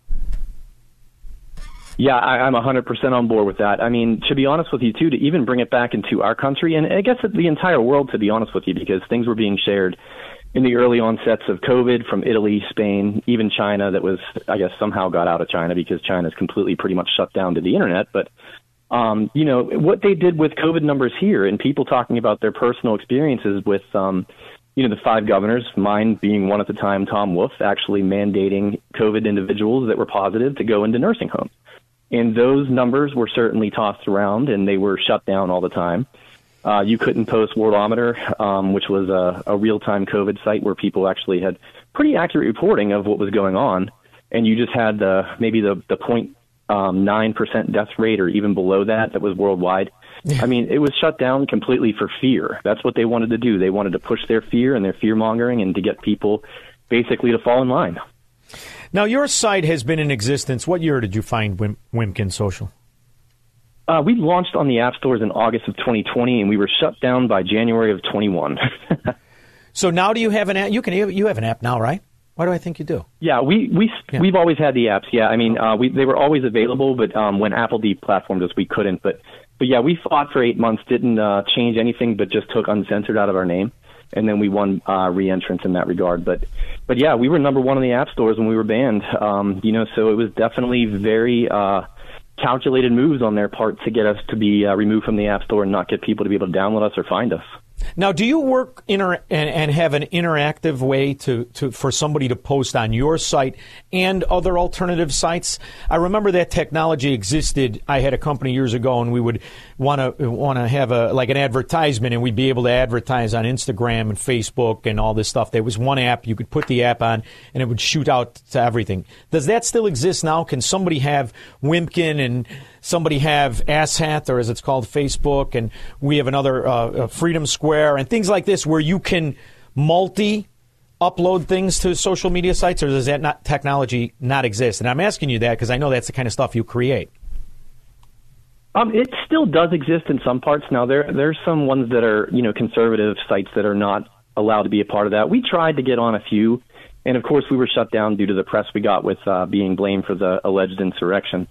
Yeah, I, I'm 100% on board with that. I mean, to be honest with you, too, to even bring it back into our country, and I guess the entire world, to be honest with you, because things were being shared in the early onsets of COVID from Italy, Spain, even China, that was, I guess, somehow got out of China because China's completely pretty much shut down to the internet. But, um, you know, what they did with COVID numbers here and people talking about their personal experiences with, um, you know, the five governors, mine being one at the time, Tom Wolf, actually mandating COVID individuals that were positive to go into nursing homes. And those numbers were certainly tossed around and they were shut down all the time. Uh, you couldn't post Worldometer, um, which was a, a real time COVID site where people actually had pretty accurate reporting of what was going on. And you just had the, maybe the, the point um, 9% death rate or even below that, that was worldwide. I mean, it was shut down completely for fear. That's what they wanted to do. They wanted to push their fear and their fear mongering and to get people basically to fall in line. Now, your site has been in existence. What year did you find Wim- Wimkin Social? Uh, we launched on the app stores in August of 2020, and we were shut down by January of 21. so now, do you have an app? You can you have an app now, right? Why do I think you do? Yeah, we we yeah. we've always had the apps. Yeah, I mean, uh, we they were always available, but um, when Apple deplatformed us, we couldn't. But but yeah, we fought for eight months, didn't uh, change anything, but just took uncensored out of our name and then we won uh, re-entrance in that regard. But but yeah, we were number one in the app stores when we were banned. Um, you know, so it was definitely very uh, calculated moves on their part to get us to be uh, removed from the app store and not get people to be able to download us or find us. Now, do you work inter- and, and, have an interactive way to, to for somebody to post on your site and other alternative sites? I remember that technology existed. I had a company years ago, and we would want to want to have a like an advertisement, and we'd be able to advertise on Instagram and Facebook and all this stuff. There was one app you could put the app on, and it would shoot out to everything. Does that still exist now? Can somebody have Wimkin and somebody have Asshat, or as it's called, Facebook, and we have another uh, uh, Freedom Square, and things like this, where you can multi upload things to social media sites, or does that not, technology not exist? And I'm asking you that because I know that's the kind of stuff you create. Um, it still does exist in some parts. Now there there's some ones that are you know conservative sites that are not allowed to be a part of that. We tried to get on a few, and of course we were shut down due to the press we got with uh, being blamed for the alleged insurrection.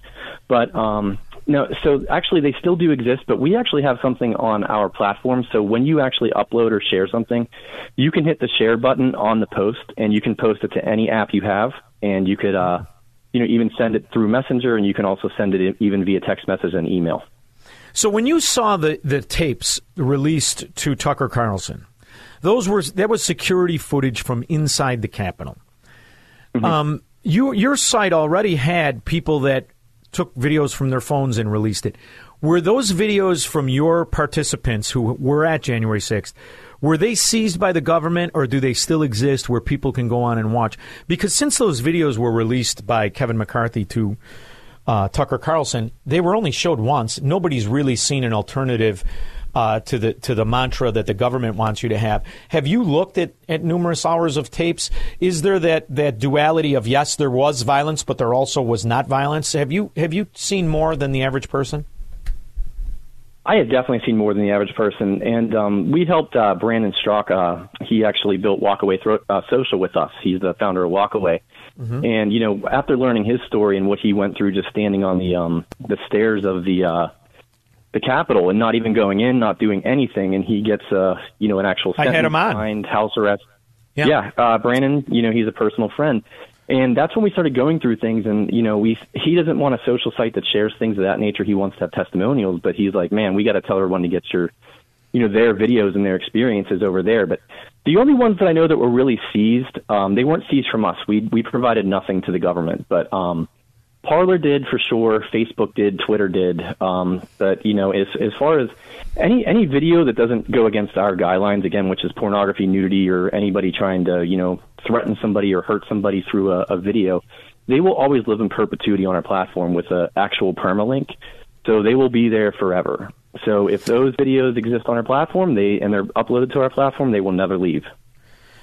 But um, no, so actually they still do exist, but we actually have something on our platform. So when you actually upload or share something, you can hit the share button on the post, and you can post it to any app you have, and you could, uh, you know, even send it through Messenger, and you can also send it even via text message and email. So when you saw the the tapes released to Tucker Carlson, those were that was security footage from inside the Capitol. Mm-hmm. Um, you, your site already had people that took videos from their phones and released it. Were those videos from your participants who were at January 6th, were they seized by the government or do they still exist where people can go on and watch? Because since those videos were released by Kevin McCarthy to uh, Tucker Carlson, they were only showed once. Nobody's really seen an alternative uh, to the to the mantra that the government wants you to have. Have you looked at, at numerous hours of tapes? Is there that, that duality of yes, there was violence, but there also was not violence? Have you have you seen more than the average person? I have definitely seen more than the average person, and um, we helped uh, Brandon Straka. Uh, he actually built Walkaway Thro- uh, Social with us. He's the founder of Walkaway, Mm-hmm. and you know, after learning his story and what he went through, just standing on the um, the stairs of the uh, the Capitol and not even going in, not doing anything, and he gets uh, you know an actual I had him on. behind house arrest. Yeah. yeah uh, Brandon, you know, he's a personal friend. And that's when we started going through things, and you know, we he doesn't want a social site that shares things of that nature. He wants to have testimonials, but he's like, man, we got to tell everyone to get your, you know, their videos and their experiences over there. But the only ones that I know that were really seized, um, they weren't seized from us. We we provided nothing to the government, but um, Parler did for sure. Facebook did. Twitter did. Um, but you know, as as far as any any video that doesn't go against our guidelines, again, which is pornography, nudity, or anybody trying to you know threaten somebody or hurt somebody through a, a video, they will always live in perpetuity on our platform with an actual permalink. So they will be there forever. So if those videos exist on our platform, they and they're uploaded to our platform, they will never leave.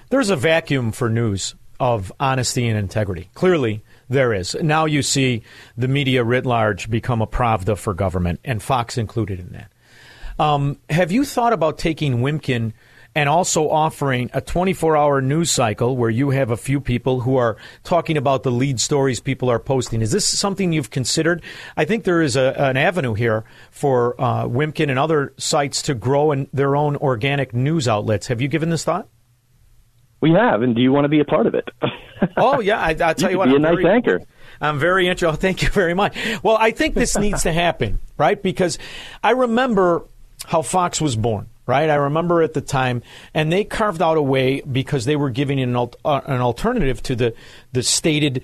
There's a vacuum for news of honesty and integrity. Clearly, there is. Now you see the media writ large become a pravda for government, and Fox included in that. Um, have you thought about taking Wimkin and also offering a 24 hour news cycle where you have a few people who are talking about the lead stories people are posting? Is this something you've considered? I think there is a, an avenue here for uh, Wimkin and other sites to grow in their own organic news outlets. Have you given this thought? We have, and do you want to be a part of it? Oh yeah, I, I'll tell you, you what. be I'm a nice very- anchor. I'm very interested. Oh, thank you very much. Well, I think this needs to happen, right? Because I remember how Fox was born, right? I remember at the time, and they carved out a way because they were giving an, uh, an alternative to the the stated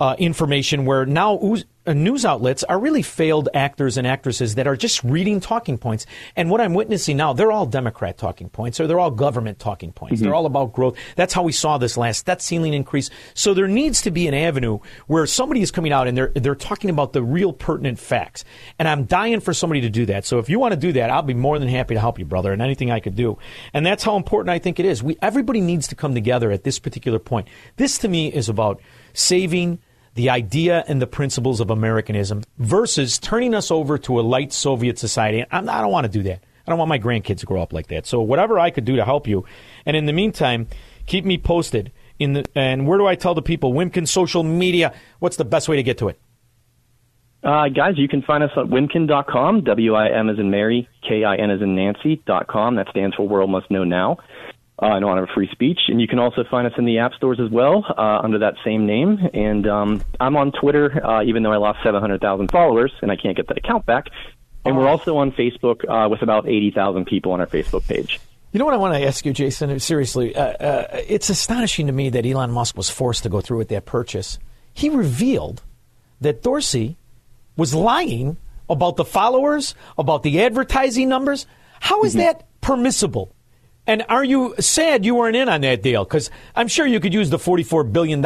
uh, information, where now news outlets are really failed actors and actresses that are just reading talking points. And what I'm witnessing now, they're all Democrat talking points, or they're all government talking points. Mm-hmm. They're all about growth. That's how we saw this last debt ceiling increase. So there needs to be an avenue where somebody is coming out and they're they're talking about the real pertinent facts. And I'm dying for somebody to do that. So if you want to do that, I'll be more than happy to help you, brother, and anything I could do. And that's how important I think it is. We everybody needs to come together at this particular point. This to me is about saving the idea and the principles of Americanism versus turning us over to a light Soviet society. I'm, I don't want to do that. I don't want my grandkids to grow up like that. So whatever I could do to help you, and in the meantime, keep me posted. In the and where do I tell the people? Wimkin social media. What's the best way to get to it? Uh, guys, you can find us at wimkin.com, W-I-M as in Mary, K-I-N as in Nancy, dot com. That stands for World Must Know Now, uh, in honor of free speech. And you can also find us in the app stores as well, uh, under that same name. And um, I'm on Twitter, uh, even though I lost 700,000 followers, and I can't get that account back. And we're also on Facebook uh, with about 80,000 people on our Facebook page. You know what I want to ask you, Jason? Seriously, uh, uh, it's astonishing to me that Elon Musk was forced to go through with that purchase. He revealed that Dorsey was lying about the followers, about the advertising numbers. How is that permissible? And are you sad you weren't in on that deal? Because I'm sure you could use the $44 billion.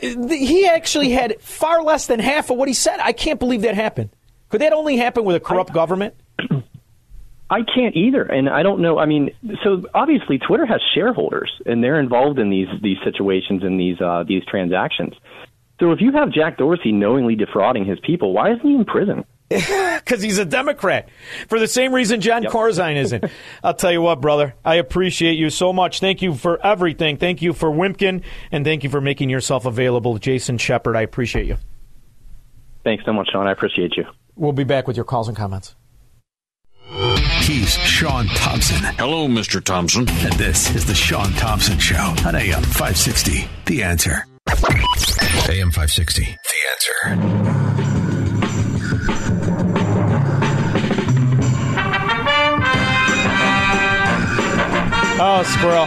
He actually had far less than half of what he said. I can't believe that happened. Could that only happen with a corrupt government? I can't either, and I don't know. I mean, so obviously Twitter has shareholders, and they're involved in these these situations and these uh, these transactions. So if you have Jack Dorsey knowingly defrauding his people, why isn't he in prison? Because he's a Democrat. For the same reason Jon Corzine isn't. I'll tell you what, brother. I appreciate you so much. Thank you for everything. Thank you for Wimkin, and thank you for making yourself available. Jason Sheppard, I appreciate you. Thanks so much, Shaun. I appreciate you. We'll be back with your calls and comments. He's Shaun Thompson. Hello, Mr. Thompson. And this is the Shaun Thompson Show on AM 560. The answer. AM 560. The answer. Oh, squirrel.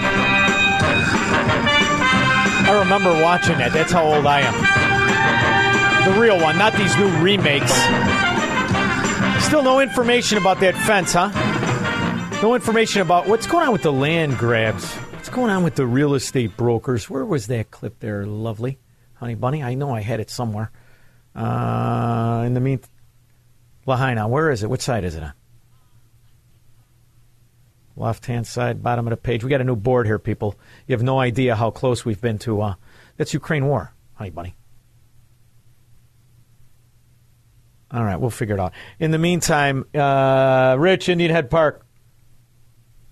I remember watching that. That's how old I am. The real one, not these new remakes. Still no information about that fence, huh? No information about what's going on with the land grabs. What's going on with the real estate brokers? Where was that clip there? Lovely. Honey Bunny? I know I had it somewhere. Uh, in the mean, Lahaina, where is it? Which side is it on? Left hand side, bottom of the page. We got a new board here, people. You have no idea how close we've been to. Uh, that's Ukraine war, Honey Bunny. All right, we'll figure it out. In the meantime, uh, Rich, Indian Head Park.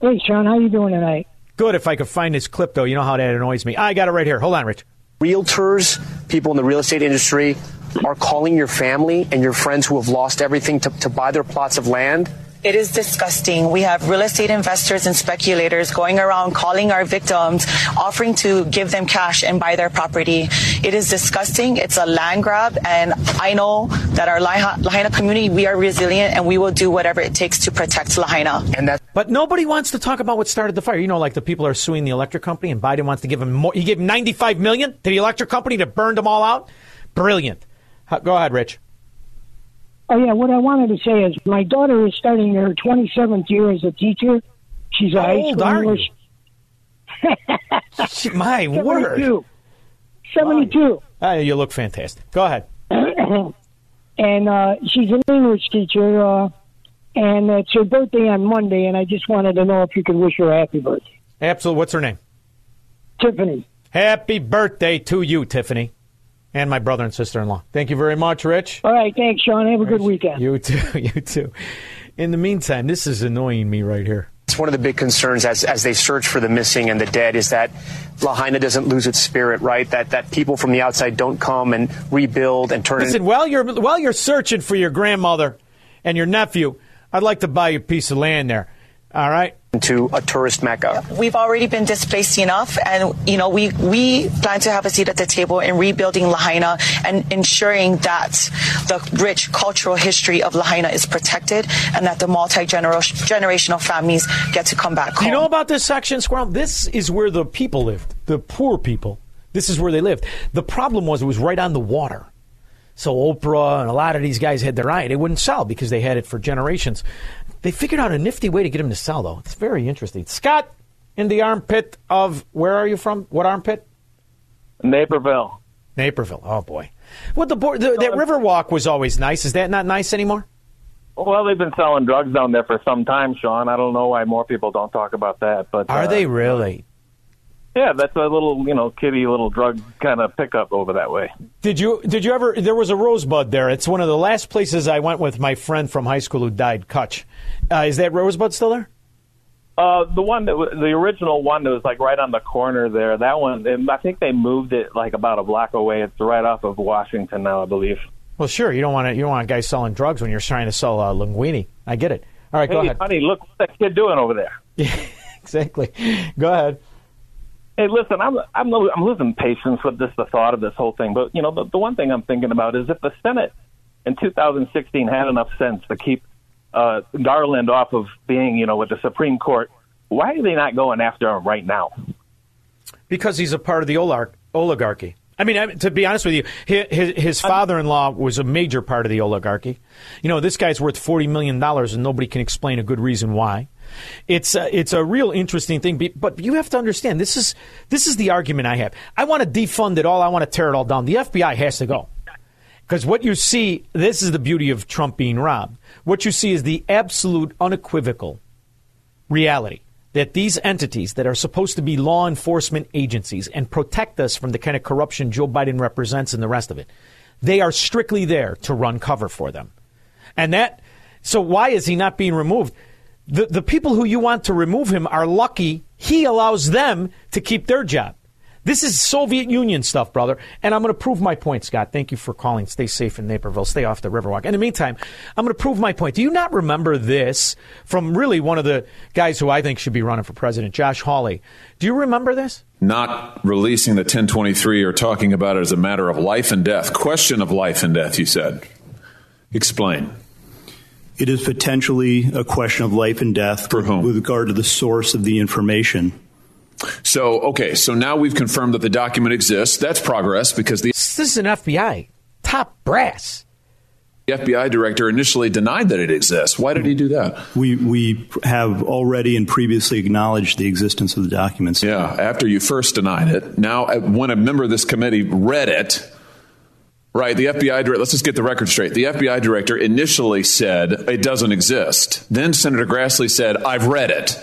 Hey, Shaun, how you doing tonight? Good. If I could find this clip, though, you know how that annoys me. I got it right here. Hold on, Rich. Realtors, people in the real estate industry, are calling your family and your friends who have lost everything to, to buy their plots of land. It is disgusting. We have real estate investors and speculators going around calling our victims, offering to give them cash and buy their property. It is disgusting. It's a land grab. And I know that our Lahaina Lahaina community, we are resilient and we will do whatever it takes to protect Lahaina. And that But nobody wants to talk about what started the fire. You know, like the people are suing the electric company, and Biden wants to give him more. He gave 95 million to the electric company that burned them all out. Brilliant. Go ahead, Rich. Oh yeah, what I wanted to say is my daughter is starting her 27th year as a teacher. She's a How high school? English. My word. 72. 72. Ah, you look fantastic. Go ahead. and uh, she's an English teacher, uh, and it's her birthday on Monday, and I just wanted to know if you could wish her a happy birthday. Absolutely. What's her name? Tiffany. Happy birthday to you, Tiffany, and my brother and sister in law. Thank you very much, Rich. All right, thanks, Shaun. Have a good weekend. You too. You too. In the meantime, this is annoying me right here. It's one of the big concerns as, as they search for the missing and the dead is that Lahaina doesn't lose its spirit, right? That that people from the outside don't come and rebuild and turn it. Listen, while you're while you're searching for your grandmother and your nephew, I'd like to buy you a piece of land there. All right. into a tourist mecca. We've already been displaced enough, and you know we we plan to have a seat at the table in rebuilding Lahaina and ensuring that the rich cultural history of Lahaina is protected and that the multi generational families get to come back Do home. you know about this section, Squirrel? This is where the people lived, the poor people. This is where they lived. The problem was it was right on the water. So Oprah and a lot of these guys had their eye. They wouldn't sell because they had it for generations. They figured out a nifty way to get him to sell, though. It's very interesting. Scott, in the armpit of where are you from? What armpit? Naperville. Naperville. Oh boy. Well, the, board, the that river walk was always nice. Is that not nice anymore? Well, they've been selling drugs down there for some time, Shaun. I don't know why more people don't talk about that, but Are uh, they really? Yeah, that's a little, you know, kitty little drug kind of pickup over that way. Did you did you ever? There was a Rosebud there. It's one of the last places I went with my friend from high school who died, Kutch. Uh, is that Rosebud still there? Uh, the one that the original one that was like right on the corner there. That one, and I think they moved it like about a block away. It's right off of Washington now, I believe. Well, sure. You don't want to. You don't want guys selling drugs when you're trying to sell uh, linguine. I get it. All right, hey, go ahead. honey, look what's that kid doing over there. exactly. Go ahead. Hey, listen, I'm I'm I'm losing patience with this the thought of this whole thing. But you know, the, the one thing I'm thinking about is if the Senate in 2016 had enough sense to keep uh, Garland off of being, you know, with the Supreme Court, why are they not going after him right now? Because he's a part of the oligarchy. I mean, to be honest with you, his, his, his father-in-law was a major part of the oligarchy. You know, this guy's worth forty million dollars, and nobody can explain a good reason why. It's a, it's a real interesting thing, but you have to understand this is this is the argument I have. I want to defund it all. I want to tear it all down. The FBI has to go. Because what you see, this is the beauty of Trump being robbed. What you see is the absolute unequivocal reality that these entities that are supposed to be law enforcement agencies and protect us from the kind of corruption Joe Biden represents and the rest of it, they are strictly there to run cover for them. And that, so why is he not being removed? The, the people who you want to remove him are lucky he allows them to keep their job. This is Soviet Union stuff, brother. And I'm going to prove my point, Scott. Thank you for calling. Stay safe in Naperville. Stay off the Riverwalk. In the meantime, I'm going to prove my point. Do you not remember this from really one of the guys who I think should be running for president, Josh Hawley? Do you remember this? Not releasing the 1023 or talking about it as a matter of life and death. Question of life and death, you said. Explain. It is potentially a question of life and death For whom? with regard to the source of the information. So, okay, so now we've confirmed that the document exists. That's progress because the This is an FBI top brass. The FBI director initially denied that it exists. Why did he do that? We we have already and previously acknowledged the existence of the documents. Yeah, after you first denied it. Now, uh, when a member of this committee read it, right, the FBI director, let's just get the record straight. The FBI director initially said it doesn't exist. Then Senator Grassley said, I've read it.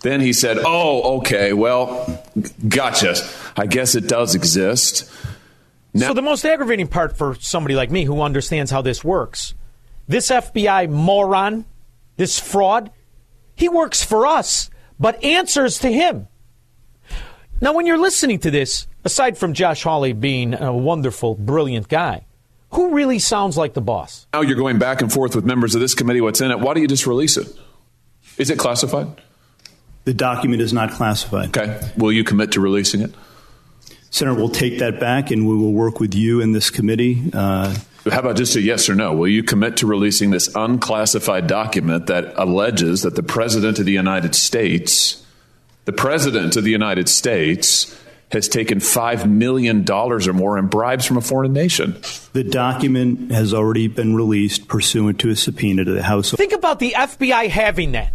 Then he said, oh, okay, well, gotcha. I guess it does exist. so the most aggravating part for somebody like me who understands how this works, this FBI moron, this fraud, he works for us, but answers to him. Now, when you're listening to this, aside from Josh Hawley being a wonderful, brilliant guy, who really sounds like the boss? Now you're going back and forth with members of this committee. What's in it? Why don't you just release it? Is it classified? The document is not classified. Okay. Will you commit to releasing it? Senator, we'll take that back and we will work with you in this committee. Uh, How about just a yes or no? Will you commit to releasing this unclassified document that alleges that the President of the United States, the President of the United States, has taken $5 million or more in bribes from a foreign nation? the document has already been released pursuant to a subpoena to the House. Think about the FBI having that.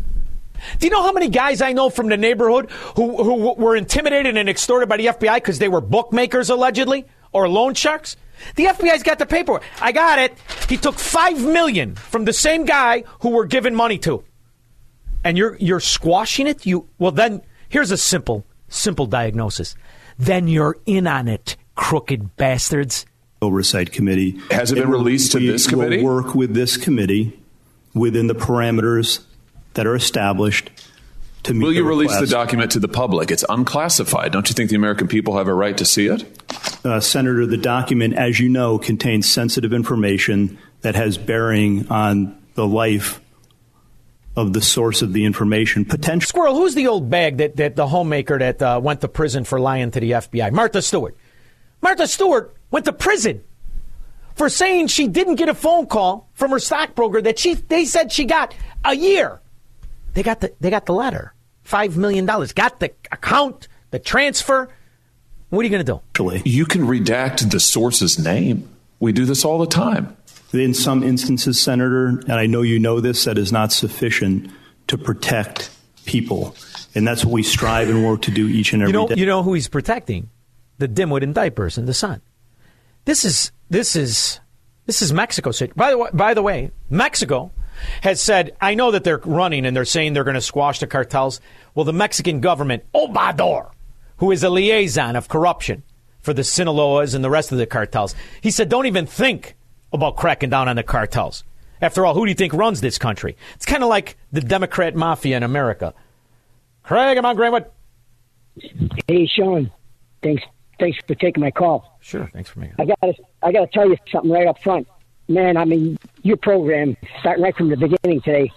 Do you know how many guys I know from the neighborhood who, who were intimidated and extorted by the FBI because they were bookmakers allegedly or loan sharks? The FBI's got the paperwork. I got it. He took five million from the same guy who we're giving money to, and you're you're squashing it. You well then here's a simple simple diagnosis. Then you're in on it, crooked bastards. Oversight Committee. Has it been And we'll- released to this committee? will work with this committee within the parameters that are established to meet Will you the release the document to the public? It's unclassified. Don't you think the American people have a right to see it? Uh, Senator, the document, as you know, contains sensitive information that has bearing on the life of the source of the information. Potential. Squirrel, who's the old bag that, that the homemaker that uh, went to prison for lying to the FBI? Martha Stewart. Martha Stewart went to prison for saying she didn't get a phone call from her stockbroker that she they said she got a year. They got the they got the letter. Five million dollars. Got the account, the transfer. What are you going to do? You can redact the source's name. We do this all the time. In some instances, Senator, and I know you know this, that is not sufficient to protect people. And that's what we strive and work to do each and every You day. know, you know who he's protecting? The dimwit in diapers and the sun. This is this is this is Mexico City. By the way, by the way, Mexico has said, I know that they're running and they're saying they're going to squash the cartels. Well, the Mexican government, Obrador, who is a liaison of corruption for the Sinaloas and the rest of the cartels, he said, don't even think about cracking down on the cartels. After all, who do you think runs this country? It's kind of like the Democrat mafia in America. Craig, I'm on Greenwood. Hey, Shaun. Thanks. Thanks for taking my call. Sure. Thanks for me. I got. I got to tell you something right up front, man. I mean, your program starting right from the beginning today,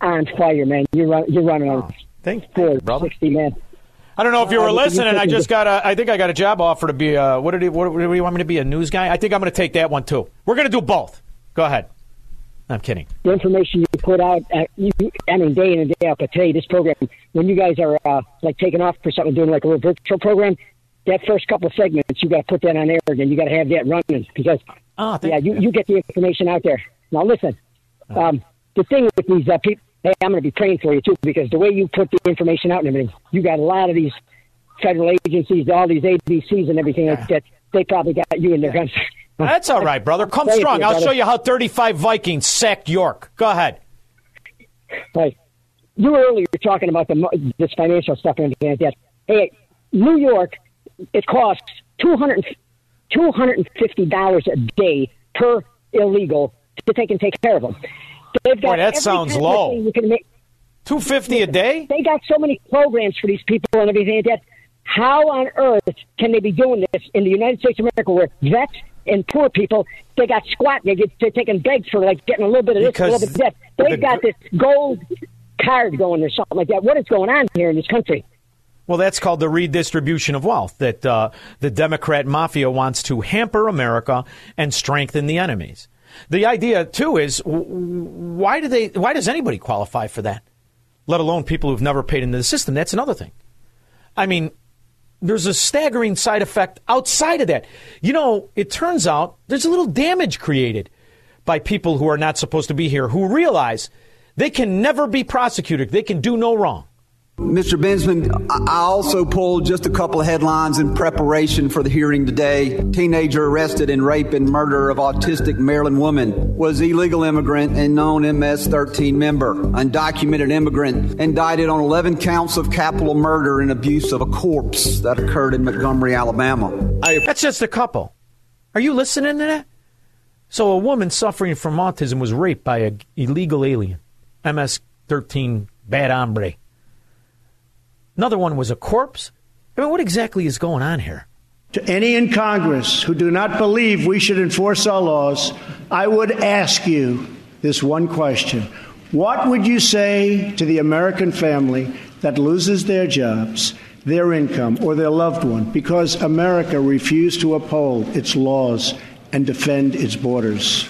on fire, man. You're run, you're running on. Thank you, sixty, man. I don't know if you were Uh, listening. I just got a. I think I got a job offer to be. A, what did he? What, what do you want me to be? A news guy? I think I'm going to take that one too. We're going to do both. Go ahead. I'm kidding. The information you put out, uh, you, I mean, day in and day out. But today, this program, when you guys are uh, like taking off for something, doing like a little virtual program, that first couple of segments, you got to put that on air, and you got to have that running because yeah, you, you get the information out there. Now listen, um, the thing with these uh, people, hey, I'm going to be praying for you too because the way you put the information out and everything, you got a lot of these federal agencies, all these ABCs and everything like that. They probably got you in their guns. That's all right, brother. Come Thank strong. you, I'll brother. show you how 35 Vikings sacked York. Go ahead. Right. You were earlier talking about the this financial stuff and everything like that. Hey, New York, it costs two hundred two hundred and fifty dollars a day per illegal to take and take care of them. They've got Boy, that sounds low. You can make. Two fifty a day. They got so many programs for these people and everything like that. How on earth can they be doing this in the United States of America, where vets and poor people they got squat, they get they're taking begs for like getting a little bit of this, a little bit of that. They've the got this gold card going or something like that. What is going on here in this country? Well, that's called the redistribution of wealth. That uh, the Democrat mafia wants to hamper America and strengthen the enemies. The idea too is why do they? Why does anybody qualify for that? Let alone people who've never paid into the system. That's another thing. I mean, there's a staggering side effect outside of that. You know, it turns out there's a little damage created by people who are not supposed to be here who realize they can never be prosecuted. They can do no wrong. Mr. Bensman, I also pulled just a couple of headlines in preparation for the hearing today. Teenager arrested in rape and murder of autistic Maryland woman was illegal immigrant and known MS-13 member. Undocumented immigrant indicted on 11 counts of capital murder and abuse of a corpse that occurred in Montgomery, Alabama. That's just a couple. Are you listening to that? So a woman suffering from autism was raped by an illegal alien, MS-13 bad hombre. Another one was a corpse. I mean, what exactly is going on here? To any in Congress who do not believe we should enforce our laws, I would ask you this one question. What would you say to the American family that loses their jobs, their income, or their loved one because America refused to uphold its laws and defend its borders?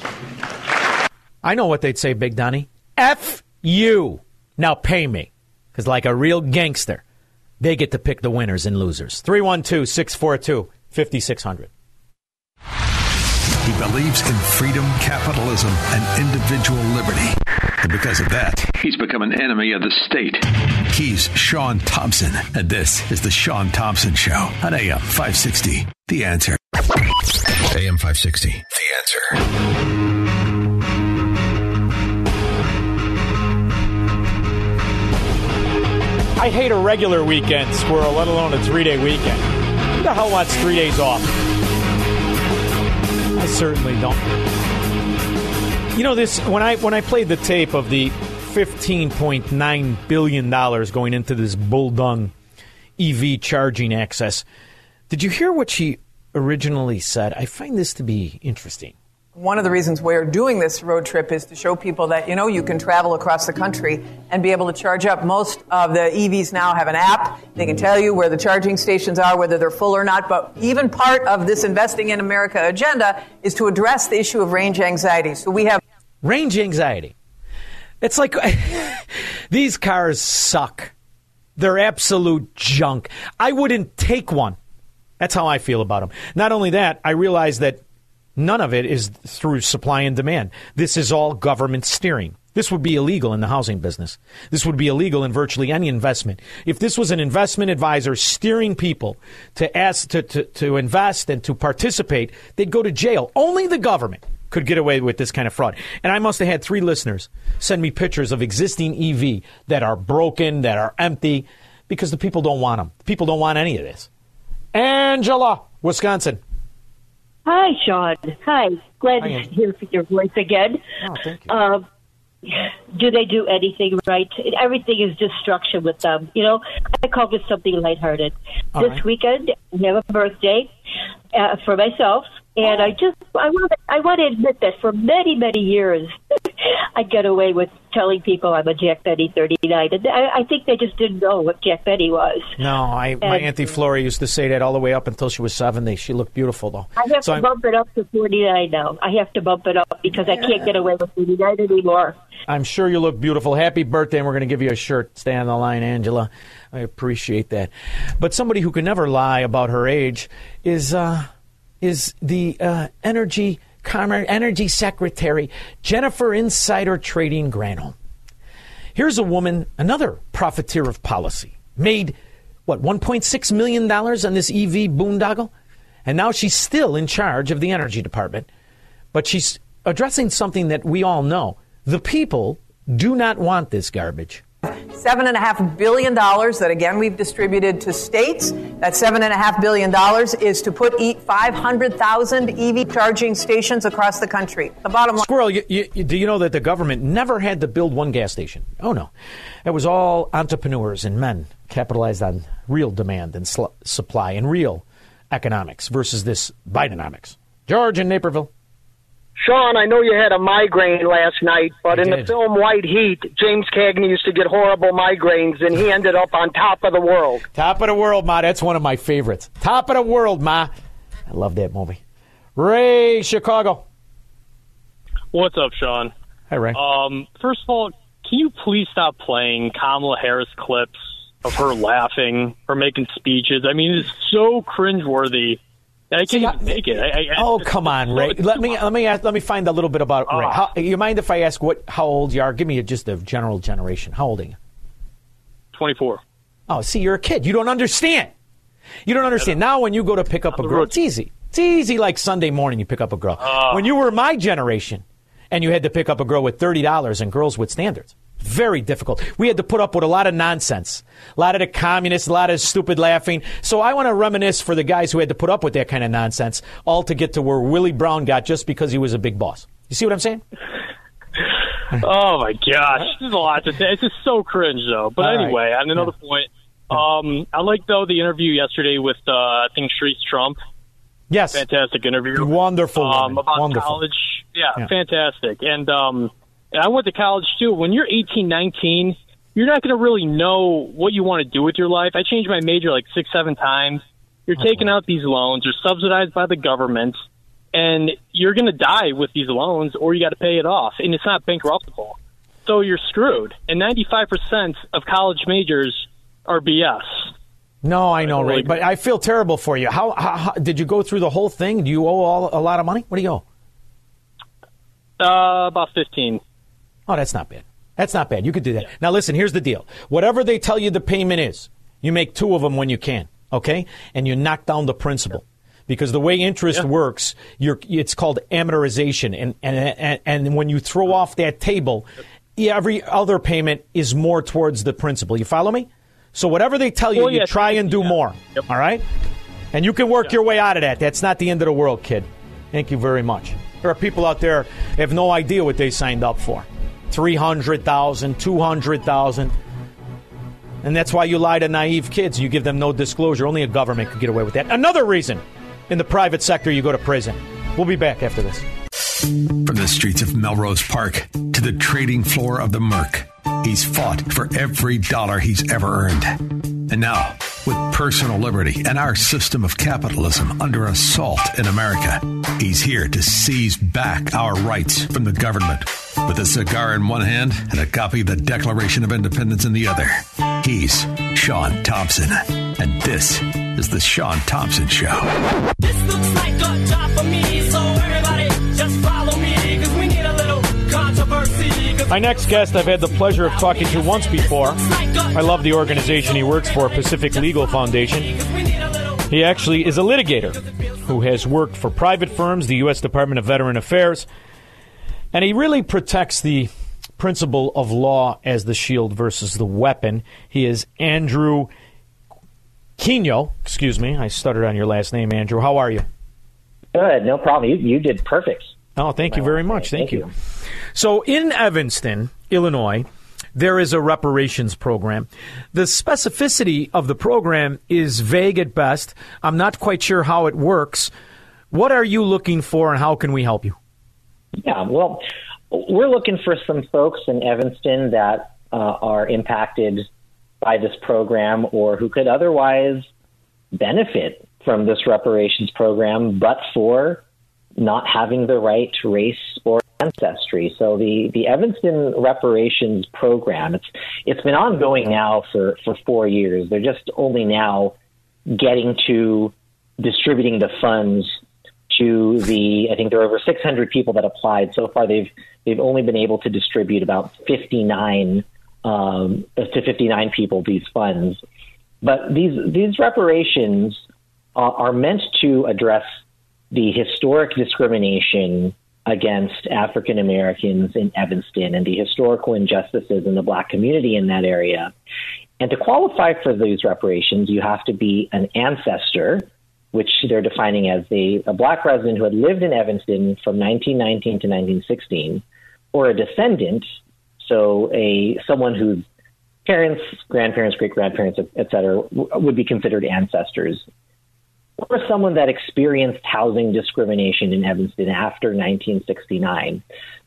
I know what they'd say, Big Donny. F you. Now pay me. Because, like a real gangster, they get to pick the winners and losers. 312 642 5600. He believes in freedom, capitalism, and individual liberty. And because of that, he's become an enemy of the state. He's Shaun Thompson, and this is The Shaun Thompson Show on AM 560. The answer. AM 560. The answer. I hate a regular weekend, Squirrel, let alone a three day weekend. Who the hell wants three days off? I certainly don't. You know this when I when I played the tape of the fifteen point nine billion dollars going into this bull dung EV charging access. Did you hear what she originally said? I find this to be interesting. One of the reasons we're doing this road trip is to show people that, you know, you can travel across the country and be able to charge up. Most of the EVs now have an app. They can tell you where the charging stations are, whether they're full or not. But even part of this Investing in America agenda is to address the issue of range anxiety. So we have range anxiety. It's like these cars suck. They're absolute junk. I wouldn't take one. That's how I feel about them. Not only that, I realize that none of it is through supply and demand. This is all government steering. This would be illegal in the housing business. This would be illegal in virtually any investment. If this was an investment advisor steering people to ask to, to, to invest and to participate, they'd go to jail. Only the government could get away with this kind of fraud. And I must have had three listeners send me pictures of existing EV that are broken, that are empty, because the people don't want them. People don't want any of this. Angela, Wisconsin. Hi, Shaun. Hi. Glad Hi, to hear your voice again. Oh, thank you. Um, do they do anything right? Everything is destruction with them. You know, I call this something lighthearted. All this right. weekend, I have a birthday uh, for myself, and I just I want I want to admit that for many many years, I get away with telling people I'm a Jack Benny 39, and I, I think they just didn't know what Jack Benny was. No, I, my Auntie Flora used to say that all the way up until she was 70. She looked beautiful, though. I have So to I'm, bump it up to 49 now. I have to bump it up because I can't get away with 49 anymore. I'm sure you look beautiful. Happy birthday, and we're going to give you a shirt. Stay on the line, Angela. I appreciate that. But somebody who can never lie about her age is uh, is the uh, energy commerce energy secretary Jennifer Insider Trading Granholm. Here's a woman, another profiteer of policy, made what 1.6 million dollars on this EV boondoggle, and now she's still in charge of the energy department. But she's addressing something that we all know: the people do not want this garbage. Seven and a half billion dollars that again we've distributed to states. That seven and a half billion dollars is to put e- 500,000 EV charging stations across the country. The bottom line. Squirrel, you, you- do you know that the government never had to build one gas station? Oh no, it was all entrepreneurs and men capitalized on real demand and sl- supply and real economics versus this Bidenomics. George in Naperville. Shaun, I know you had a migraine last night, but I in the film White Heat, James Cagney used to get horrible migraines, and he ended up on top of the world. Top of the world, Ma. That's one of my favorites. Top of the world, Ma. I love that movie. Ray, Chicago. What's up, Shaun? Hi, Ray. Um, first of all, can you please stop playing Kamala Harris clips of her laughing or making speeches? I mean, it's so cringeworthy. I can't even take it. I, I, Oh come on, Ray. Let me let me ask, let me find a little bit about Ray. Ah. How, you mind if I ask what how old you are? Give me just a general generation. How old are you? 24. Oh, see, you're a kid. You don't understand. You don't understand. Now, when you go to pick up a girl, it's easy. It's easy like Sunday morning you pick up a girl. Ah. when you were my generation and you had to pick up a girl with $30 and girls with standards, very difficult. We had to put up with a lot of nonsense, a lot of the communists, a lot of stupid laughing. So I want to reminisce for the guys who had to put up with that kind of nonsense, all to get to where Willie Brown got just because he was a big boss. You see what I'm saying? Oh my gosh, there's a lot to say. It's just so cringe, though. But All right. anyway, on another point, um, I like though the interview yesterday with uh, I think Sharice Trump. Yes, fantastic interview. Wonderful, Um, about wonderful. college, yeah, Yeah. fantastic. And um, and I went to college too. When you're 18, 19, you're not going to really know what you want to do with your life. I changed my major like six, seven times. You're taking out these loans. You're subsidized by the government, and you're going to die with these loans, or you got to pay it off, and it's not bankruptable. So you're screwed. And 95% of college majors are BS. No, I know, Ray, but I feel terrible for you. How, how, how did you go through the whole thing? Do you owe all, a lot of money? What do you owe? Uh, about 15. Oh, that's not bad. That's not bad. You could do that. Now, listen, here's the deal. Whatever they tell you the payment is, you make two of them when you can, okay? And you knock down the principal. Because the way interest works, you're, it's called amortization. And, and, and, and when you throw off that table, every other payment is more towards the principal. You follow me? So whatever they tell you, Well, you yeah, try and do more. All right? And you can work your way out of that. That's not the end of the world, kid. Thank you very much. There are people out there have no idea what they signed up for. 300,000, 200,000. And that's why you lie to naive kids. You give them no disclosure. Only a government could get away with that. Another reason in the private sector you go to prison. We'll be back after this. From the streets of Melrose Park to the trading floor of the Merc, he's fought for every dollar he's ever earned. And now, with personal liberty and our system of capitalism under assault in America, he's here to seize back our rights from the government. With a cigar in one hand and a copy of the Declaration of Independence in the other, he's Shaun Thompson. And this is The Shaun Thompson Show. This looks like a job for me, so everybody just My next guest, I've had the pleasure of talking to once before. I love the organization he works for, Pacific Legal Foundation. He actually is a litigator who has worked for private firms, the U.S. Department of Veteran Affairs, and he really protects the principle of law as the shield versus the weapon. He is Andrew Quinio. Excuse me, I stuttered on your last name, Andrew. How are you? Good, no problem. You, you did perfect. Oh, thank you very much. Thank, you. So, in Evanston, Illinois, there is a reparations program. The specificity of the program is vague at best. I'm not quite sure how it works. What are you looking for, and how can we help you? Yeah, well, we're looking for some folks in Evanston that uh, are impacted by this program or who could otherwise benefit from this reparations program, but for not having the right race or ancestry. So the, the Evanston reparations program, it's it's been ongoing now for, for four years. They're just only now getting to distributing the funds to the I think there are over 600 people that applied so far. They've they've only been able to distribute about 59 um, to 59 people these funds. But these these reparations are, are meant to address the historic discrimination against African Americans in Evanston and the historical injustices in the black community in that area. And to qualify for these reparations, you have to be an ancestor which they're defining as a, a black resident who had lived in Evanston from 1919 to 1916, or a descendant, so a someone whose parents, grandparents, great grandparents, et cetera, would be considered ancestors, or someone that experienced housing discrimination in Evanston after 1969.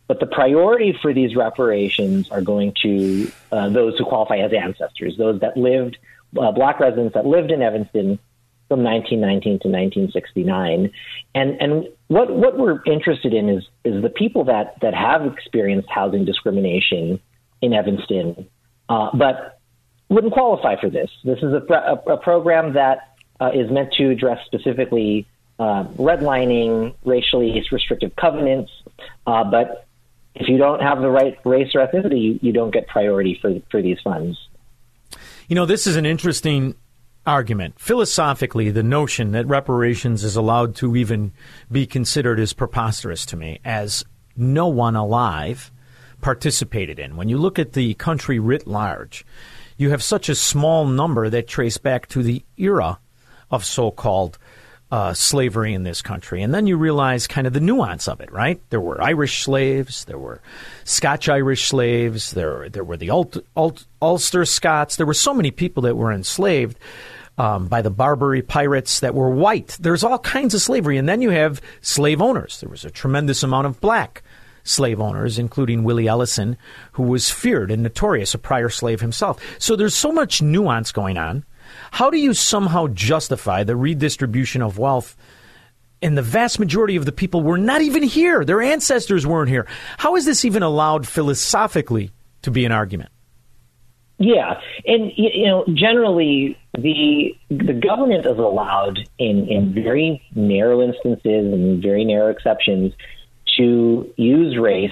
But the priority for these reparations are going to uh, those who qualify as ancestors, those that lived, uh, black residents that lived in Evanston from 1919 to 1969. And and what what we're interested in is is the people that that have experienced housing discrimination in Evanston, uh, but wouldn't qualify for this. This is a, a, a program that uh, is meant to address specifically uh, redlining, racially restrictive covenants. Uh, but if you don't have the right race or ethnicity, you, you don't get priority for for these funds. You know, this is an interesting argument. Philosophically, the notion that reparations is allowed to even be considered is preposterous to me, as no one alive participated in. When you look at the country writ large, you have such a small number that trace back to the era of so called uh, slavery in this country. And then you realize kind of the nuance of it, right? There were Irish slaves, there were Scotch Irish slaves, there, there were the Ulster Scots. There were so many people that were enslaved um, by the Barbary pirates that were white. There's all kinds of slavery. And then you have slave owners. There was a tremendous amount of black slave owners, including Willie Ellison, who was feared and notorious, a prior slave himself. So there's so much nuance going on. How do you somehow justify the redistribution of wealth? And the vast majority of the people were not even here. Their ancestors weren't here. How is this even allowed philosophically to be an argument? Yeah, and you know, generally the the government is allowed in in very narrow instances and very narrow exceptions to use race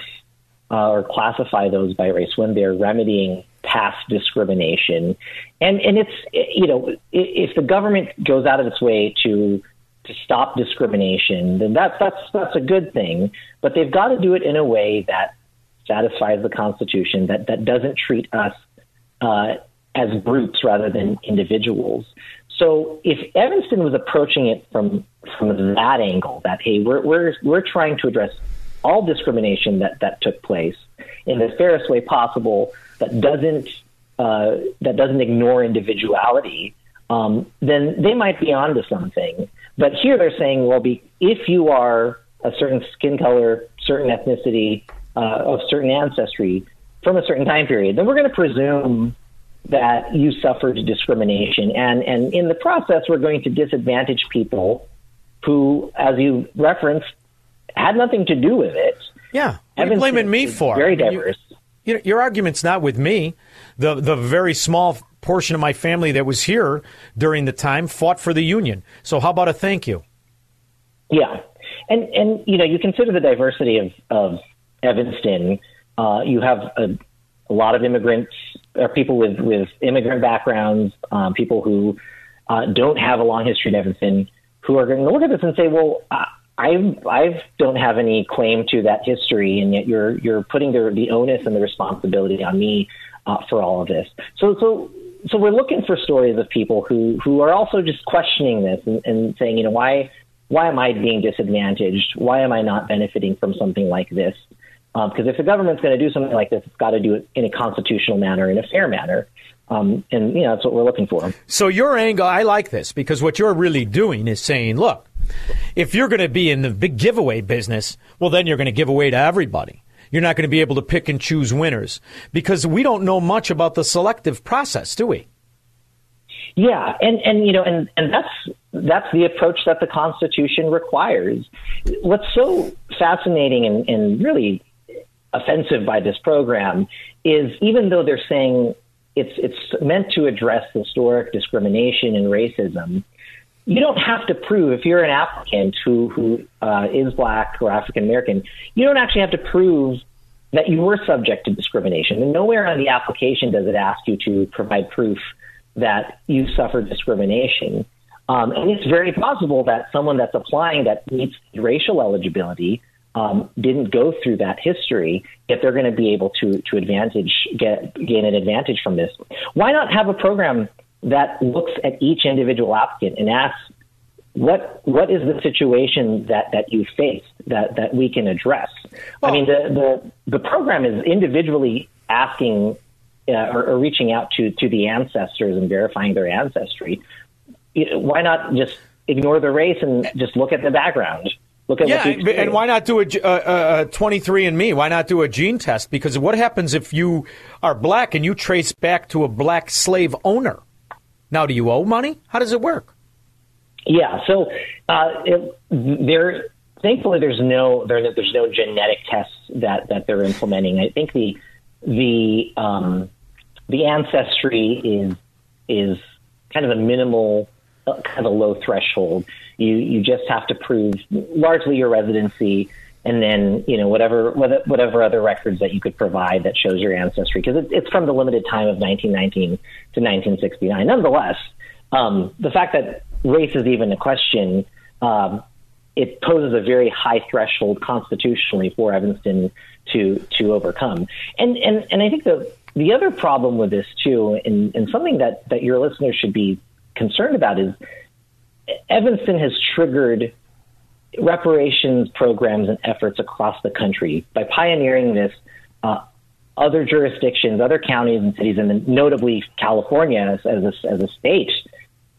uh, or classify those by race when they're remedying past discrimination. And and it's you know if the government goes out of its way to to stop discrimination, then that's that's that's a good thing. But they've got to do it in a way that satisfies the Constitution, that that doesn't treat us uh, as groups rather than individuals. So if Evanston was approaching it from from that angle, that hey, we're we're we're trying to address all discrimination that that took place in the fairest way possible, that doesn't uh, that doesn't ignore individuality, um, then they might be onto something. But here they're saying, well, be, if you are a certain skin color, certain ethnicity, uh, of certain ancestry from a certain time period, then we're going to presume that you suffered discrimination, and and in the process, we're going to disadvantage people who, as you referenced, had nothing to do with it. Yeah, what are you blaming me for? Very diverse. You, you, your argument's not with me. The the very small portion of my family that was here during the time fought for the union. So how about a thank you? Yeah, and and you know you consider the diversity of of Evanston. Uh, you have a, a, lot of immigrants or people with with immigrant backgrounds, um, people who uh, don't have a long history in Evanston, who are going to look at this and say, well. Uh, I I don't have any claim to that history, and yet you're you're putting the the onus and the responsibility on me uh, for all of this. So so so we're looking for stories of people who who are also just questioning this and, and saying, you know, why why am I being disadvantaged? Why am I not benefiting from something like this? Because um, if the government's going to do something like this, it's got to do it in a constitutional manner, in a fair manner. Um, and you know that's what we're looking for. So your angle, I like this because what you're really doing is saying, look, if you're going to be in the big giveaway business, well, then you're going to give away to everybody. You're not going to be able to pick and choose winners because we don't know much about the selective process, do we? Yeah, and and you know, and and that's that's the approach that the Constitution requires. What's so fascinating and, and really offensive by this program is even though they're saying it's it's meant to address historic discrimination and racism, you don't have to prove if you're an applicant who who uh, is black or African American, you don't actually have to prove that you were subject to discrimination. And nowhere on the application does it ask you to provide proof that you suffered discrimination. Um, and it's very possible that someone that's applying that meets racial eligibility um, didn't go through that history, yet they're going to be able to to advantage get gain an advantage from this. Why not have a program that looks at each individual applicant and asks what what is the situation that that you faced that that we can address? Well, I mean, the the the program is individually asking uh, or, or, reaching out to to the ancestors and verifying their ancestry. Why not just ignore the race and just look at the background? Look at yeah, and why not do a, a, a 23andMe? Why not do a gene test? Because what happens if you are black and you trace back to a black slave owner? Now, do you owe money? How does it work? Yeah, so uh, it, there. Thankfully, there's no there, there's no genetic tests that that they're implementing. I think the the um, the ancestry is is kind of a minimal a, kind of a low threshold. You you just have to prove largely your residency, and then you know whatever whatever other records that you could provide that shows your ancestry because it, it's from the limited time of 1919 to 1969. Nonetheless, um, the fact that race is even a question. Um, it poses a very high threshold constitutionally for Evanston to to overcome. And and and I think the the other problem with this too, and, and something that that your listeners should be concerned about is Evanston has triggered reparations programs and efforts across the country by pioneering this. Uh, other jurisdictions, other counties and cities, and notably California as, as, a, as a state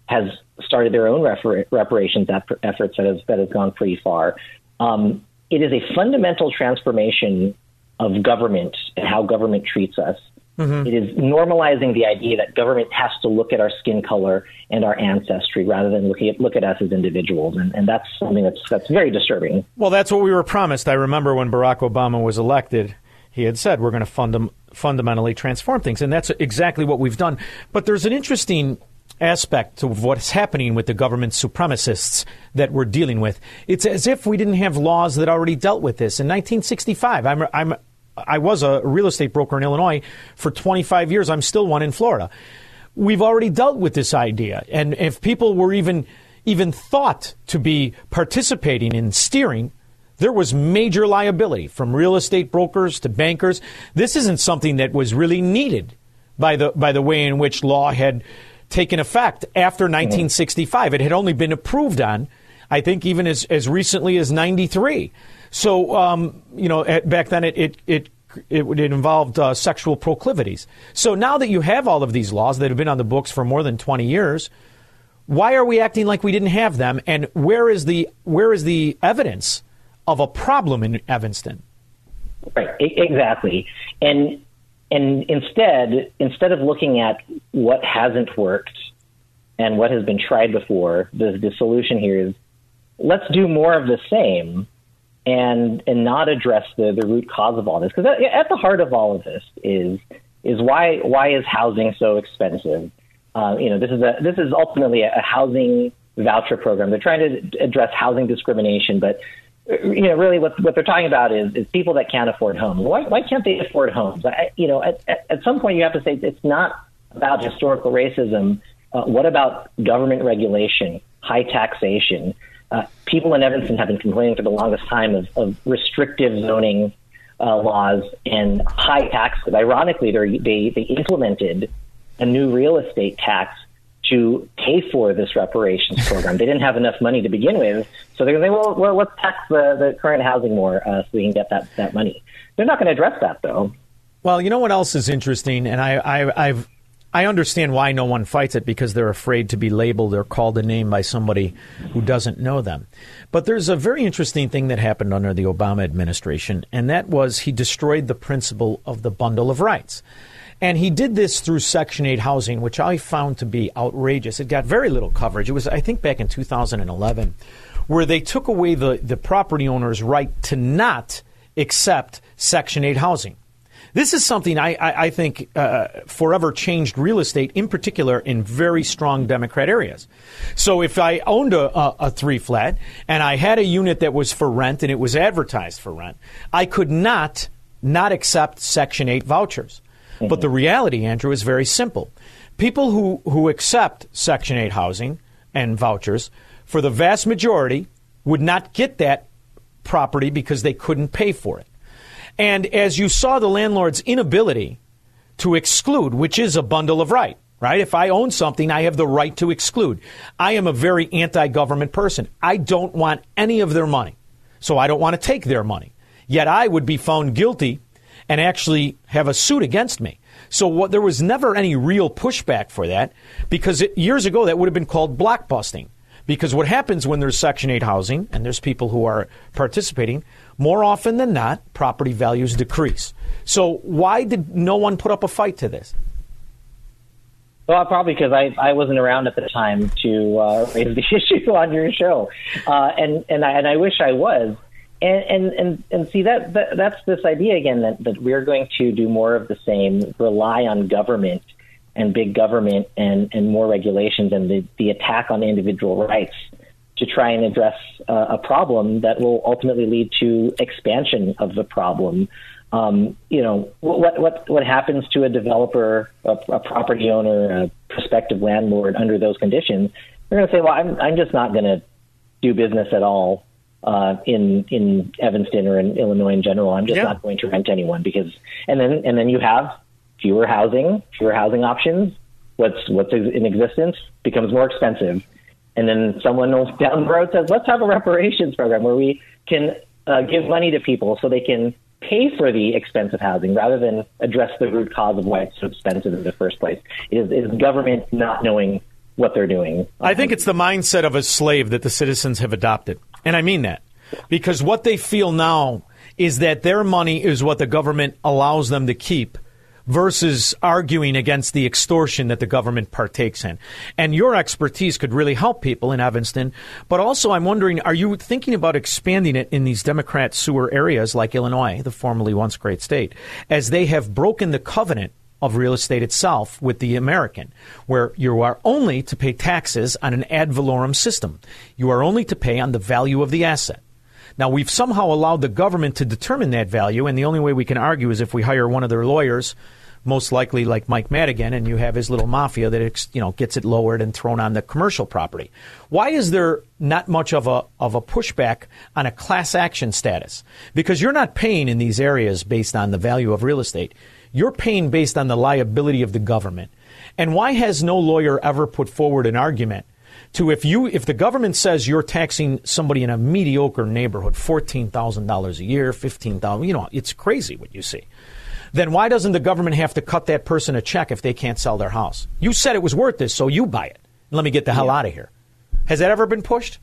has started their own refer- reparations efforts that has that has gone pretty far. Um, it is a fundamental transformation of government and how government treats us. Mm-hmm. It is normalizing the idea that government has to look at our skin color and our ancestry rather than looking at look at us as individuals, and, and that's something that's that's very disturbing. Well, that's what we were promised. I remember when Barack Obama was elected, he had said we're going to fundam- fundamentally transform things, and that's exactly what we've done. But there's an interesting aspect of what's happening with the government supremacists that we're dealing with. It's as if we didn't have laws that already dealt with this. In 1965, I'm, I'm, I was a real estate broker in Illinois for 25 years. I'm still one in Florida. We've already dealt with this idea. And if people were even, even thought to be participating in steering, there was major liability from real estate brokers to bankers. This isn't something that was really needed by the, by the way in which law had taken effect after mm-hmm. 1965. It had only been approved on, I think, even as, as recently as 93. So, um, you know, at, back then it, it, it it, it involved uh, sexual proclivities. So now that you have all of these laws that have been on the books for more than 20 years, why are we acting like we didn't have them? And where is the where is the evidence of a problem in Evanston? Right, exactly. And and instead, instead of looking at what hasn't worked and what has been tried before, the, the solution here is let's do more of the same and and not address the, the root cause of all this. Because at, at the heart of all of this is is why why is housing so expensive? Uh, you know, this is a this is ultimately a, housing voucher program. They're trying to address housing discrimination, but you know, really what, what they're talking about is, is people that can't afford homes. Why, why can't they afford homes? I, you know, at, at, at some point you have to say it's not about historical racism. Uh, what about government regulation, high taxation? Uh, people in Evanston have been complaining for the longest time of, of restrictive zoning uh, laws and high taxes. Ironically, they they implemented a new real estate tax to pay for this reparations program. they didn't have enough money to begin with, so they're going to say, well, well, let's tax the, the current housing more uh, so we can get that, that money. They're not going to address that, though. Well, you know what else is interesting, and I, I, I've I understand why no one fights it because they're afraid to be labeled or called a name by somebody who doesn't know them. But there's a very interesting thing that happened under the Obama administration, and that was he destroyed the principle of the bundle of rights. And he did this through Section 8 housing, which I found to be outrageous. It got very little coverage. It was, I think, back in 2011, where they took away the, the property owner's right to not accept Section 8 housing. This is something I, I, I think uh, forever changed real estate, in particular in very strong Democrat areas. So if I owned a, a, a three flat and I had a unit that was for rent and it was advertised for rent, I could not not accept Section 8 vouchers. Mm-hmm. But the reality, Andrew, is very simple. People who, who accept Section 8 housing and vouchers, for the vast majority, would not get that property because they couldn't pay for it. And as you saw the landlord's inability to exclude, which is a bundle of right, right? If I own something, I have the right to exclude. I am a very anti government person. I don't want any of their money. So I don't want to take their money. Yet I would be found guilty and actually have a suit against me. So what, there was never any real pushback for that because it, years ago that would have been called blockbusting. Because what happens when there's Section 8 housing and there's people who are participating, more often than not, property values decrease. So why did no one put up a fight to this? Well, probably because I, I wasn't around at the time to uh, raise the issue on your show, uh, and and I, and I wish I was and and and, and see that, that that's this idea again that, that we're going to do more of the same, rely on government and big government and, and more regulations and the, the attack on individual rights to try and address uh, a problem that will ultimately lead to expansion of the problem. Um, you know, what, what, what happens to a developer, a, a property owner, a prospective landlord under those conditions? They're going to say, well, I'm, I'm just not going to do business at all uh, in in Evanston or in Illinois in general. I'm just Yeah. not going to rent anyone because, and then and then you have fewer housing, fewer housing options. What's what's in existence becomes more expensive, and then someone down the road says, let's have a reparations program where we can uh, give money to people so they can pay for the expensive housing rather than address the root cause of why it's so expensive in the first place. It is, it is government not knowing what they're doing. I think it's the mindset of a slave that the citizens have adopted. And I mean that. Because what they feel now is that their money is what the government allows them to keep versus arguing against the extortion that the government partakes in. And your expertise could really help people in Evanston. But also, I'm wondering are you thinking about expanding it in these Democrat sewer areas like Illinois, the formerly once great state, as they have broken the covenant? Of real estate itself with the American, where you are only to pay taxes on an ad valorem system. You are only to pay on the value of the asset. Now, we've somehow allowed the government to determine that value, and the only way we can argue is if we hire one of their lawyers, most likely like Mike Madigan, and you have his little mafia that you know gets it lowered and thrown on the commercial property. Why is there not much of a of a pushback on a class action status? Because you're not paying in these areas based on the value of real estate. You're paying based on the liability of the government. And why has no lawyer ever put forward an argument to if you if the government says you're taxing somebody in a mediocre neighborhood fourteen thousand dollars a year, fifteen thousand, you know, it's crazy what you see. Then why doesn't the government have to cut that person a check if they can't sell their house? You said it was worth this, so you buy it. Let me get the hell out of here. Has that ever been pushed?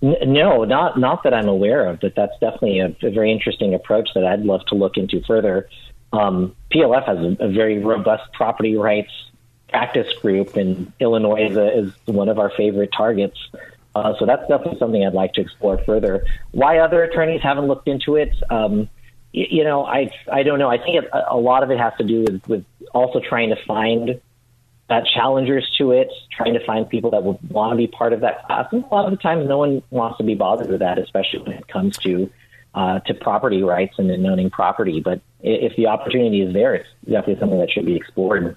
No, not not that I'm aware of, but that's definitely a, a very interesting approach that I'd love to look into further. Um, PLF has a, a very robust property rights practice group, and Illinois is, a, is one of our favorite targets. Uh, so that's definitely something I'd like to explore further. Why other attorneys haven't looked into it? Um, y- you know, I I don't know. I think it, a lot of it has to do with, with also trying to find uh, challengers to it, trying to find people that would want to be part of that class. And a lot of the times, no one wants to be bothered with that, especially when it comes to uh, to property rights and owning property. But if the opportunity is there, it's definitely something that should be explored.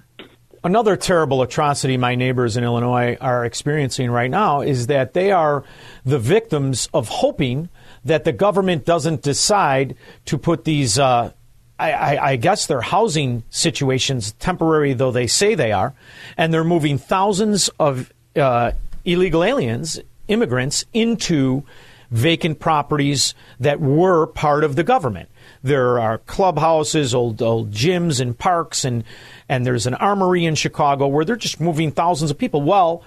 Another terrible atrocity my neighbors in Illinois are experiencing right now is that they are the victims of hoping that the government doesn't decide to put these, uh, I, I, I guess they're housing situations, temporary though they say they are, and they're moving thousands of uh, illegal aliens, immigrants, into vacant properties that were part of the government. There are clubhouses, old old gyms and parks, and and there's an armory in Chicago where they're just moving thousands of people. Well,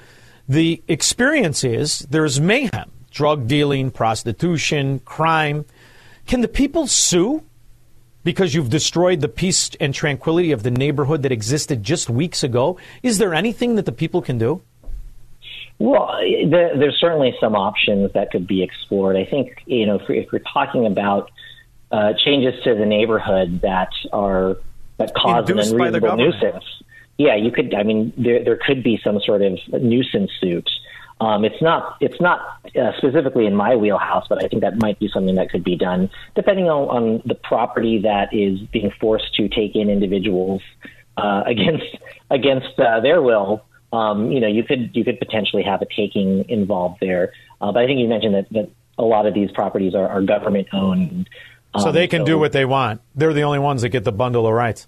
the experience is there's mayhem, drug dealing, prostitution, crime. Can the people sue because you've destroyed the peace and tranquility of the neighborhood that existed just weeks ago? Is there anything that the people can do? Well, there, there's certainly some options that could be explored. I think you know if, if we're talking about uh, changes to the neighborhood that are that cause Induced an unreasonable nuisance, yeah, you could. I mean, there there could be some sort of nuisance suit. Um, it's not it's not uh, specifically in my wheelhouse, but I think that might be something that could be done depending on, on the property that is being forced to take in individuals uh, against against uh, their will. Um, you know, you could you could potentially have a taking involved there. Uh, but I think you mentioned that, that a lot of these properties are, are government owned. So Um, they can do what they want. They're the only ones that get the bundle of rights.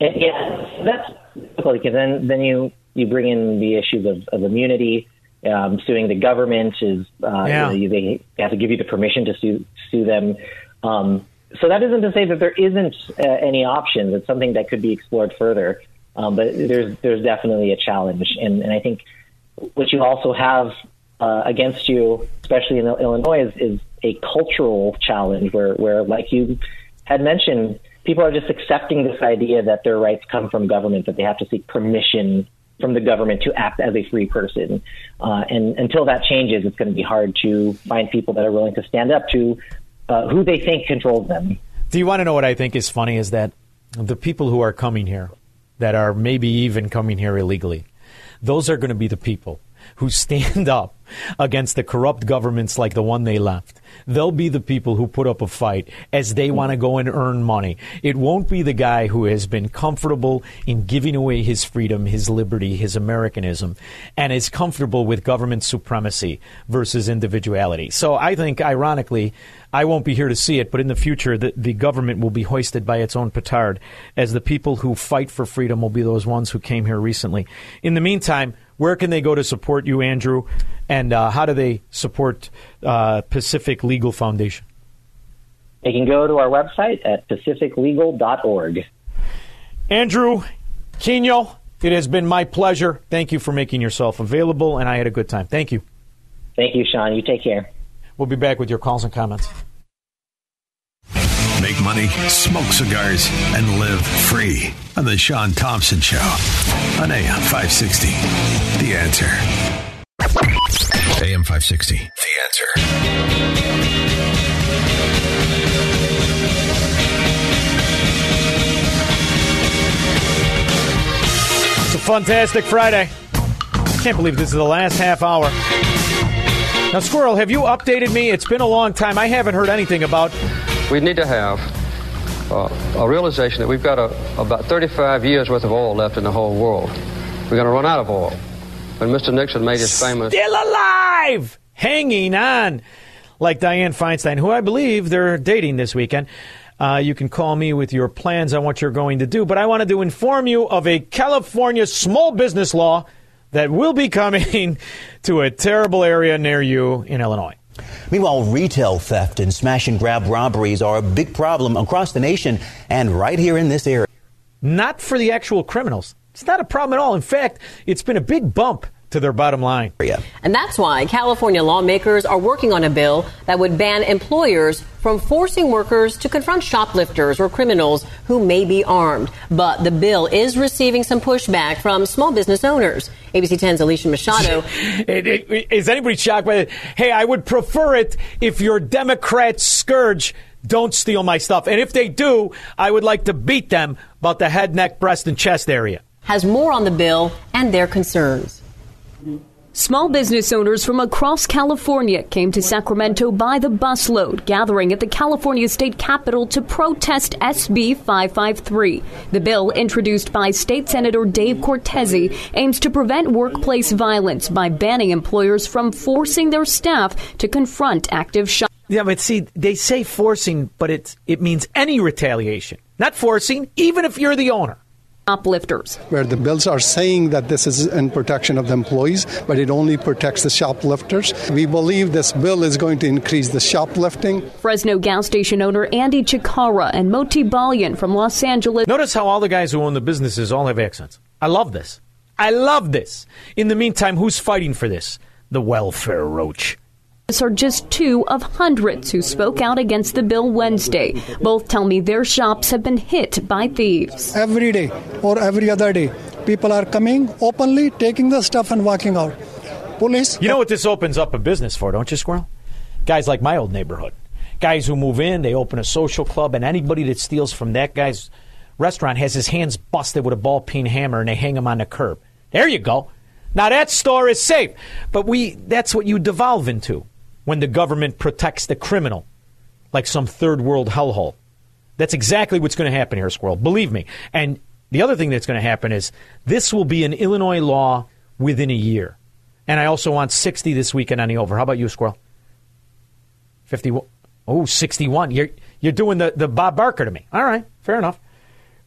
Yeah, that's difficult because then then you you bring in the issues of, of immunity. Um, suing the government is uh, Yeah. you know, they have to give you the permission to sue sue them. Um, so that isn't to say that there isn't uh, any options. It's something that could be explored further. Um, but there's there's definitely a challenge, and, and I think what you also have uh, against you, especially in Illinois, is, is a cultural challenge where, where, like you had mentioned, people are just accepting this idea that their rights come from government, that they have to seek permission from the government to act as a free person. Uh, and until that changes, it's going to be hard to find people that are willing to stand up to uh, who they think controls them. Do you want to know what I think is funny? Is that the people who are coming here that are maybe even coming here illegally. Those are going to be the people who stand up against the corrupt governments like the one they left. They'll be the people who put up a fight as they want to go and earn money. It won't be the guy who has been comfortable in giving away his freedom, his liberty, his Americanism, and is comfortable with government supremacy versus individuality. So I think, ironically, I won't be here to see it, but in the future, the, the government will be hoisted by its own petard, as the people who fight for freedom will be those ones who came here recently. In the meantime, where can they go to support you, Andrew? And uh, how do they support uh, Pacific Legal Foundation? They can go to our website at pacificlegal.org. Andrew Quinio, it has been my pleasure. Thank you for making yourself available, and I had a good time. Thank you. Thank you, Shaun. You take care. We'll be back with your calls and comments. Make money, smoke cigars, and live free on the Shaun Thompson Show on AM 560. The answer. AM 560. The answer. It's a fantastic Friday. Can't believe this is the last half hour. Now, Squirrel, have you updated me? It's been a long time. I haven't heard anything about. We need to have uh, a realization that we've got a, about 35 years worth of oil left in the whole world. We're going to run out of oil. When Mr. Nixon made his famous. Still alive! Hanging on. Like Dianne Feinstein, who I believe they're dating this weekend. Uh, you can call me with your plans on what you're going to do, but I wanted to inform you of a California small business law that will be coming to a terrible area near you in Illinois. Meanwhile, retail theft and smash and grab robberies are a big problem across the nation and right here in this area. Not for the actual criminals. It's not a problem at all. In fact, it's been a big bump to their bottom line. And that's why California lawmakers are working on a bill that would ban employers from forcing workers to confront shoplifters or criminals who may be armed. But the bill is receiving some pushback from small business owners. ABC 10's Alicia Machado. It- it- Is anybody shocked by it? Hey, I would prefer it if your Democrat scourge don't steal my stuff. And if they do, I would like to beat them about the head, neck, breast, and chest area. Has more on the bill and their concerns. Small business owners from across California came to Sacramento by the busload, gathering at the California State Capitol to protest SB 553. The bill, introduced by State Senator Dave Cortese, aims to prevent workplace violence by banning employers from forcing their staff to confront active shop. Yeah, but see, they say forcing, but it's, it means any retaliation. Not forcing, even if you're the owner. Shoplifters. where the bills are saying that this is in protection of the employees, but it only protects the shoplifters. We believe this bill is going to increase the shoplifting. Fresno gas station owner Andy Chikara and Moti Balian from Los Angeles. Notice how all the guys who own the businesses all have accents. I love this. I love this. In the meantime, who's fighting for this? The welfare roach. Are just two of hundreds who spoke out against the bill Wednesday. Both tell me their shops have been hit by thieves. Every day or every other day, people are coming openly, taking the stuff and walking out. Police. You know what this opens up a business for, don't you, Squirrel? Guys like my old neighborhood. Guys who move in, they open a social club, and anybody that steals from that guy's restaurant has his hands busted with a ball peen hammer and they hang him on the curb. There you go. Now that store is safe. But we that's what you devolve into when the government protects the criminal like some third world hellhole. That's exactly what's going to happen here, Squirrel. Believe me. And the other thing that's going to happen is this will be an Illinois law within a year. And I also want 60 this weekend on the over. How about you, Squirrel? 51. Oh, 61. You're, you're doing the, the Bob Barker to me. All right, fair enough.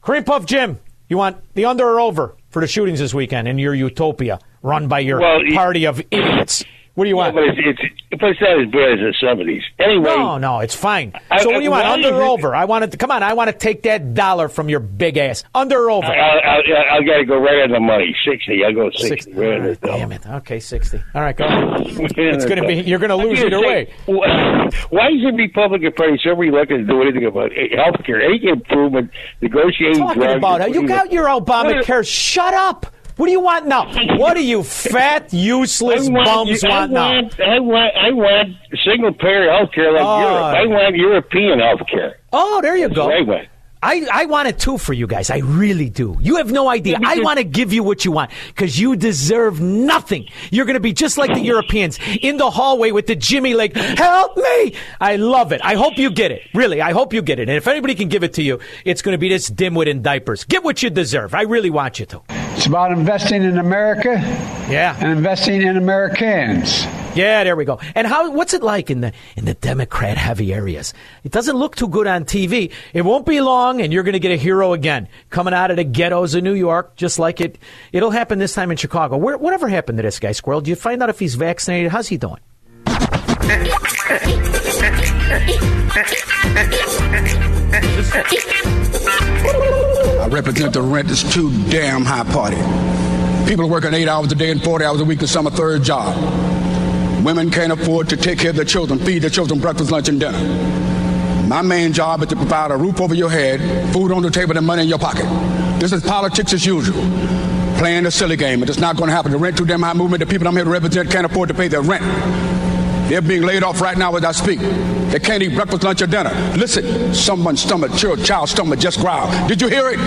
Cream Puff Jim, you want the under or over for the shootings this weekend in your utopia run by your Well, party of idiots? What do you want? Yeah, but it's, it's, it's not as bad as the seventies. Anyway, No, no, it's fine. I- so what do you want? Under or over? I want to come on. I want to take that dollar from your big ass. Under or over? I, I, I, got to go right on the money. Sixty. I go sixty. right on the Damn it. Okay, sixty. All right, go. it's going to be. You're going to lose either way. Why is the Republican Party so reluctant to do anything about eh, health care, any improvement, negotiating Talking drugs? about. You got your Obamacare. Shut up. What do you want now? What do you fat, useless want, bums I want now? I want, I want single payer health care like Oh. Ah. Europe. I want European health care. Oh, there you That's go. I want. I, I want it too for you guys. I really do. You have no idea. I want to give you what you want because you deserve nothing. You're going to be just like the Europeans in the hallway with the Jimmy leg. Help me! I love it. I hope you get it. Really, I hope you get it. And if anybody can give it to you, it's going to be this dimwit in diapers. Get what you deserve. I really want you to. It's about investing in America. Yeah. And investing in Americans. Yeah, there we go. And how? What's it like in the in the Democrat heavy areas? It doesn't look too good on TV. It won't be long, and you're going to get a hero again coming out of the ghettos of New York, just like it. It'll happen this time in Chicago. Where, whatever happened to this guy, Squirrel? Do you find out if he's vaccinated? How's he doing? Represent the rent is too damn high party. People are working eight hours a day and 40 hours a week to some a third job. Women can't afford to take care of their children, feed their children breakfast, lunch, and dinner. My main job is to provide a roof over your head, food on the table, and money in your pocket. This is politics as usual. Playing a silly game. It's not going to happen. The rent too damn high movement, the people I'm here to represent can't afford to pay their rent. They're being laid off right now as I speak. They can't eat breakfast, lunch, or dinner. Listen, someone's stomach, your child's stomach just growled. Did you hear it?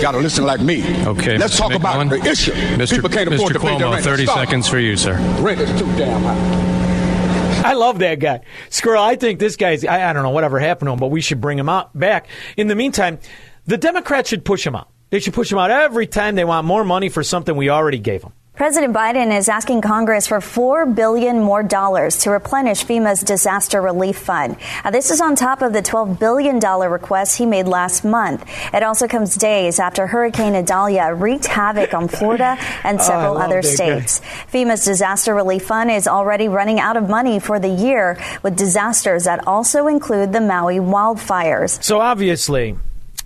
Gotta listen like me. Okay. Let's Mr. talk McMillan. about the issue. Mr. People can't Mr. afford to pay their Cuomo, rent. 30 Stop. seconds for you, sir. Rent is too damn high. I love that guy. Squirrel, I think this guy's, I, I don't know whatever happened to him, but we should bring him out back. In the meantime, the Democrats should push him out. They should push him out every time they want more money for something we already gave them. President Biden is asking Congress for four billion more dollars to replenish FEMA's disaster relief fund. Now, this is on top of the $12 billion request he made last month. It also comes days after Hurricane Idalia wreaked havoc on Florida and Oh, several love other that guy. states. FEMA's disaster relief fund is already running out of money for the year with disasters that also include the Maui wildfires. So obviously,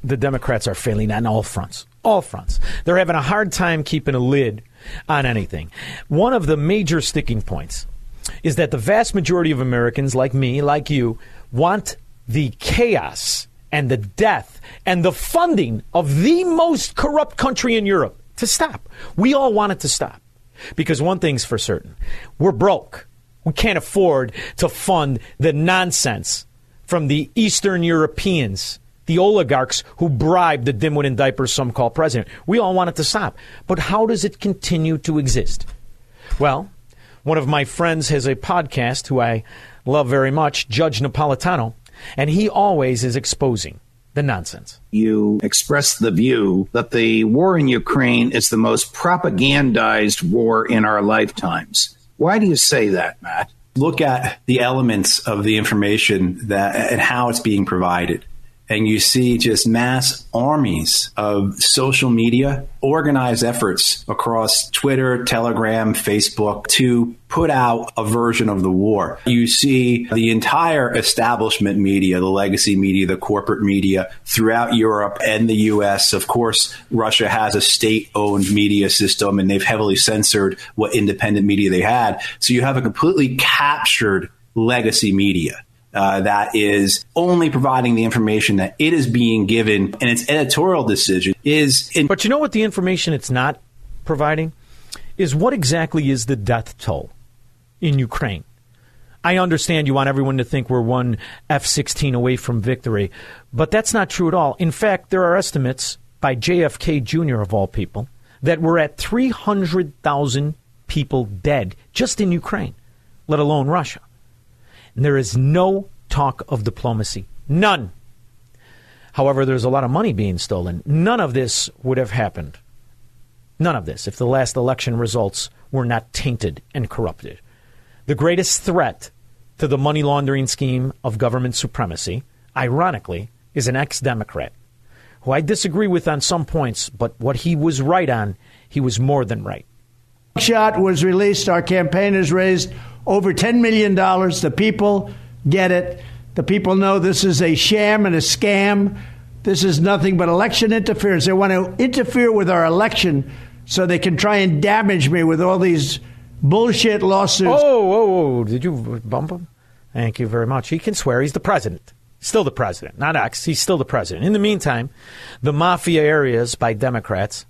the Democrats are failing on all fronts. All fronts. They're having a hard time keeping a lid on anything. One of the major sticking points is that the vast majority of Americans, like me, like you, want the chaos and the death and the funding of the most corrupt country in Europe to stop. We all want it to stop. Because one thing's for certain we're broke. We can't afford to fund the nonsense from the Eastern Europeans, the oligarchs who bribed the dimwit in diapers some call president. We all want it to stop. But how does it continue to exist? Well, one of my friends has a podcast who I love very much, Judge Napolitano, and he always is exposing the nonsense. you express the view that the war in Ukraine is the most propagandized war in our lifetimes. Why do you say that, Matt? look at the elements of the information that and how it's being provided and you see just mass armies of social media organized efforts across Twitter, Telegram, Facebook to put out a version of the war. You see the entire establishment media, the legacy media, the corporate media throughout Europe and the US. Of course, Russia has a state owned media system and they've heavily censored what independent media they had. So you have a completely captured legacy media. Uh, that is only providing the information that it is being given, and its editorial decision is. In- but you know what the information it's not providing is what exactly is the death toll in Ukraine. I understand you want everyone to think we're one F 16 away from victory, but that's not true at all. In fact, there are estimates by JFK Jr., of all people, that we're at 300,000 people dead just in Ukraine, let alone Russia. And there is no talk of diplomacy. None. However, there's a lot of money being stolen. None of this would have happened. None of this if the last election results were not tainted and corrupted. The greatest threat to the money laundering scheme of government supremacy, ironically, is an ex Democrat who I disagree with on some points, but what he was right on, he was more than right. Shot was released. Our campaign has raised over $10 million. The people get it. The people know this is a sham and a scam. This is nothing but election interference. They want to interfere with our election so they can try and damage me with all these bullshit lawsuits. Oh, oh, oh, oh. did you bump him? Thank you very much. He can swear he's the president. Still the president, not X. He's still the president. In the meantime, the mafia areas by Democrats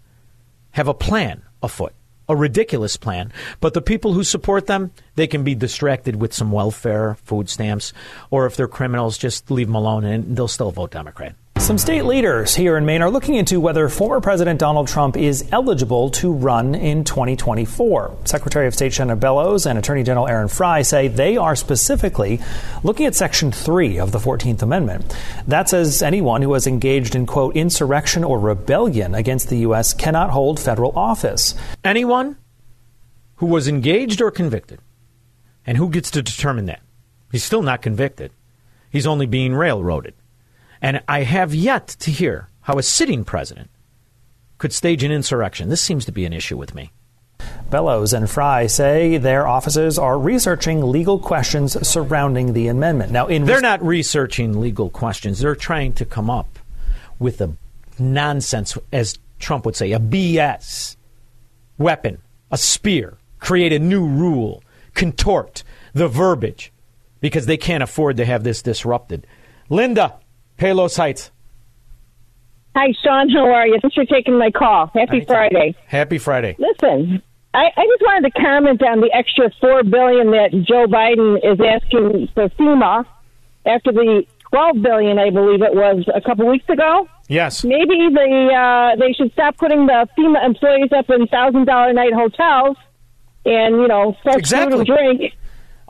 have a plan afoot, a ridiculous plan. But the people who support them, they can be distracted with some welfare, food stamps, or if they're criminals, just leave them alone and they'll still vote Democrat. Some state leaders here in Maine are looking into whether former President Donald Trump is eligible to run in 2024. Secretary of State Shenna Bellows and Attorney General Aaron Frey say they are specifically looking at Section 3 of the 14th Amendment. That says anyone who has engaged in, quote, insurrection or rebellion against the U.S. cannot hold federal office. Anyone who was engaged or convicted. And who gets to determine that? He's still not convicted. He's only being railroaded. And I have yet to hear how a sitting president could stage an insurrection. This seems to be an issue with me. Bellows and Frey say their offices are researching legal questions surrounding the amendment. Now, in they're not researching legal questions. They're trying to come up with a nonsense, as Trump would say, a BS weapon, a spear, create a new rule, contort the verbiage, because they can't afford to have this disrupted. Linda, Palos Heights. Hi, Shaun. How are you? Thanks for taking my call. Happy Friday. Happy Friday. Listen, I, I just wanted to comment on the extra four billion that Joe Biden is asking for FEMA after the twelve billion, I believe it was, a couple weeks ago. Yes. Maybe they uh, they should stop putting the FEMA employees up in thousand dollar night hotels and you know fresh Exactly. food and drink.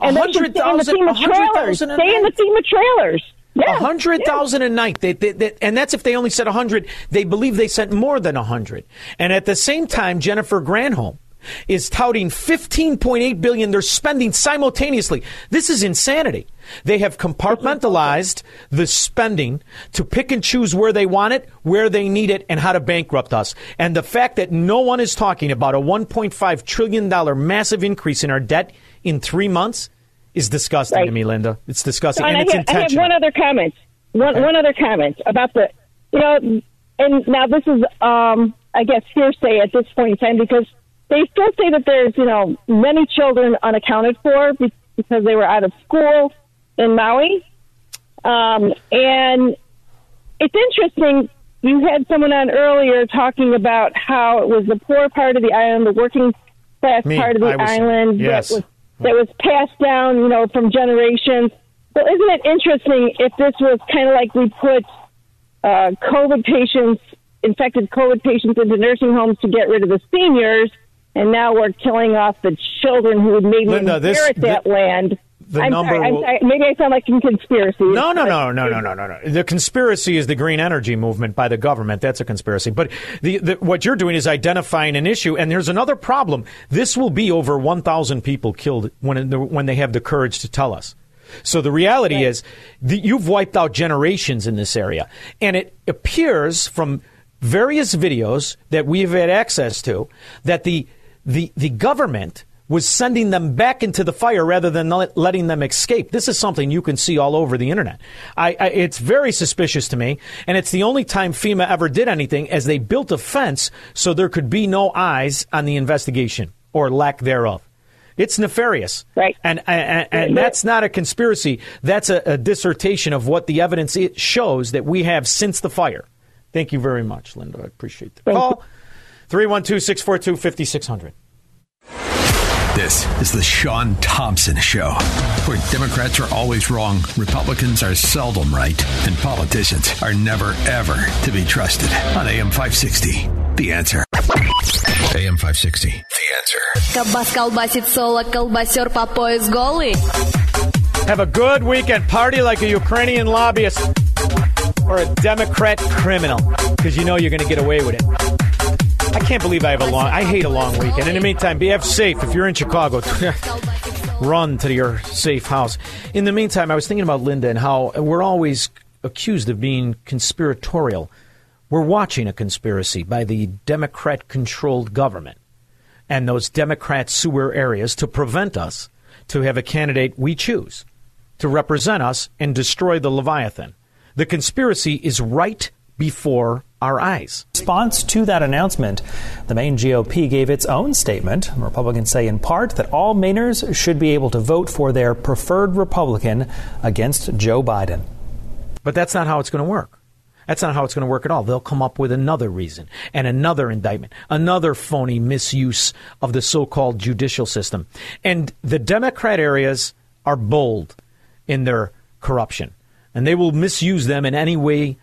And they should stay in the 100,000 FEMA trailers. Stay in the FEMA trailers. A hundred thousand a night, they, they, they- and that's if they only said a hundred. They believe they sent more than a hundred. And at the same time, Jennifer Granholm is touting fifteen point eight billion they're spending simultaneously. This is insanity. They have compartmentalized the spending to pick and choose where they want it, where they need it, and how to bankrupt us. And the fact that no one is talking about a one point five trillion dollar massive increase in our debt in three months is disgusting to me, Linda. It's disgusting, and I, it's have, I have one other comment. One one other comment about the, you know, and now this is, um, I guess, hearsay at this point in time because they still say that there's, you know, many children unaccounted for because they were out of school in Maui, um, and it's interesting. You had someone on earlier talking about how it was the poor part of the island, the working class Me, part of the was- island yes. that was that was passed down, you know, from generations. So isn't it interesting if this was kind of like we put uh, COVID patients, infected COVID patients into nursing homes to get rid of the seniors, and now we're killing off the children who would maybe Linda, this- inherit that the- land. The I'm number sorry, will- sorry, maybe I sound like a conspiracy. No, no, no, no, no, no, no, no. The conspiracy is the green energy movement by the government. That's a conspiracy. But the, the, what you're doing is identifying an issue. And there's another problem. This will be over 1,000 people killed when, when they have the courage to tell us. So the reality is that you've wiped out generations in this area. And it appears from various videos that we've had access to that the, the, the government was sending them back into the fire rather than letting them escape. This is something you can see all over the internet. I, I, it's very suspicious to me, and it's the only time FEMA ever did anything as they built a fence so there could be no eyes on the investigation or lack thereof. It's nefarious, right? And and, and that's not a conspiracy. That's a, a dissertation of what the evidence shows that we have since the fire. Thank you very much, Linda. I appreciate the call. 312 642 5600. This is the Shaun Thompson Show, where Democrats are always wrong, Republicans are seldom right, and politicians are never, ever to be trusted. On AM 560, The Answer. AM 560, The Answer. Колбас колбасит соло, колбасер по пояс голый. Have a good weekend. Party like a Ukrainian lobbyist or a Democrat criminal, because you know you're going to get away with it. I can't believe I have a long. I hate a long weekend. In the meantime, be safe. If you're in Chicago, run to your safe house. In the meantime, I was thinking about Linda and how we're always accused of being conspiratorial. We're watching a conspiracy by the Democrat-controlled government and those Democrat sewer areas to prevent us to have a candidate we choose to represent us and destroy the Leviathan. The conspiracy is right before our eyes. In response to that announcement, the Maine GOP gave its own statement. Republicans say, in part, that all Mainers should be able to vote for their preferred Republican against Joe Biden. But that's not how it's going to work. That's not how it's going to work at all. They'll come up with another reason and another indictment, another phony misuse of the so called judicial system. And the Democrat areas are bold in their corruption, and they will misuse them in any way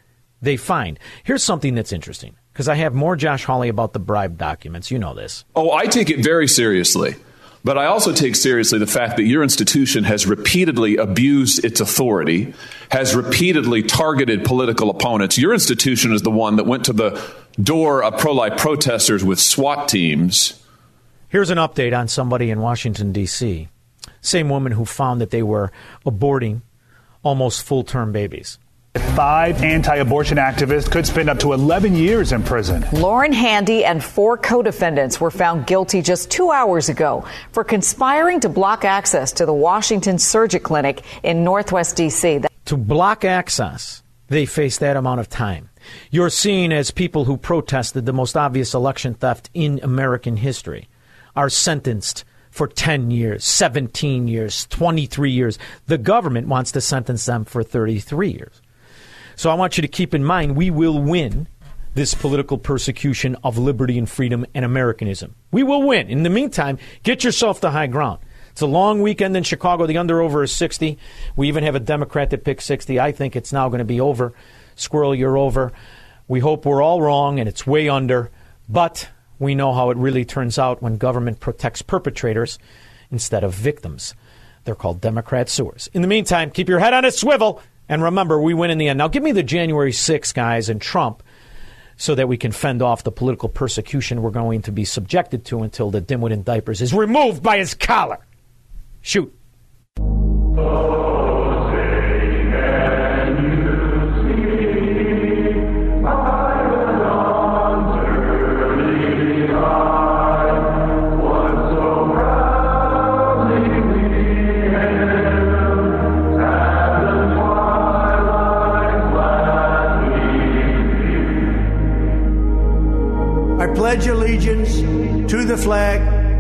they find. Here's something that's interesting because I have more Josh Hawley about the bribe documents. You know this. Oh, I take it very seriously. But I also take seriously the fact that your institution has repeatedly abused its authority, has repeatedly targeted political opponents. Your institution is the one that went to the door of pro life protesters with SWAT teams. Here's an update on somebody in Washington, D.C. Same woman who found that they were aborting almost full term babies. Five anti abortion activists could spend up to 11 years in prison. Lauren Handy and four co defendants were found guilty just two hours ago for conspiring to block access to the Washington Surgery Clinic in Northwest D.C. To block access, they face that amount of time. You're seen as people who protested the most obvious election theft in American history are sentenced for 10 years, 17 years, 23 years. The government wants to sentence them for 33 years. So I want you to keep in mind we will win this political persecution of liberty and freedom and Americanism. We will win. In the meantime, get yourself to high ground. It's a long weekend in Chicago. The under over is 60. We even have a Democrat that picked 60. I think it's now going to be over. Squirrel, you're over. We hope we're all wrong and it's way under. But we know how it really turns out when government protects perpetrators instead of victims. They're called Democrat sewers. In the meantime, keep your head on a swivel and remember, we win in the end. Now, give me the January 6th guys and Trump so that we can fend off the political persecution we're going to be subjected to until the dimwit in diapers is removed by his collar. Shoot.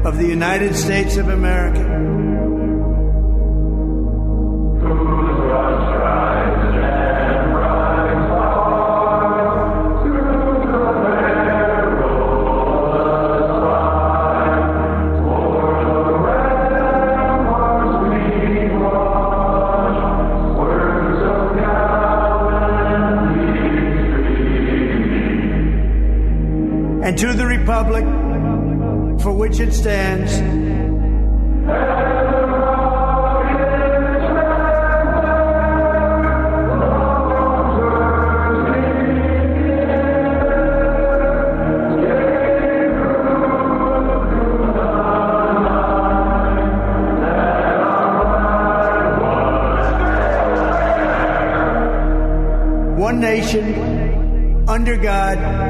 Of the United States of America. And which it stands. One nation, under God,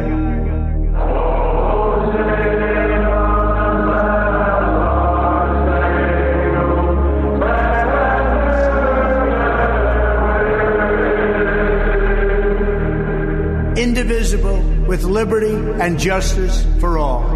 with liberty and justice for all.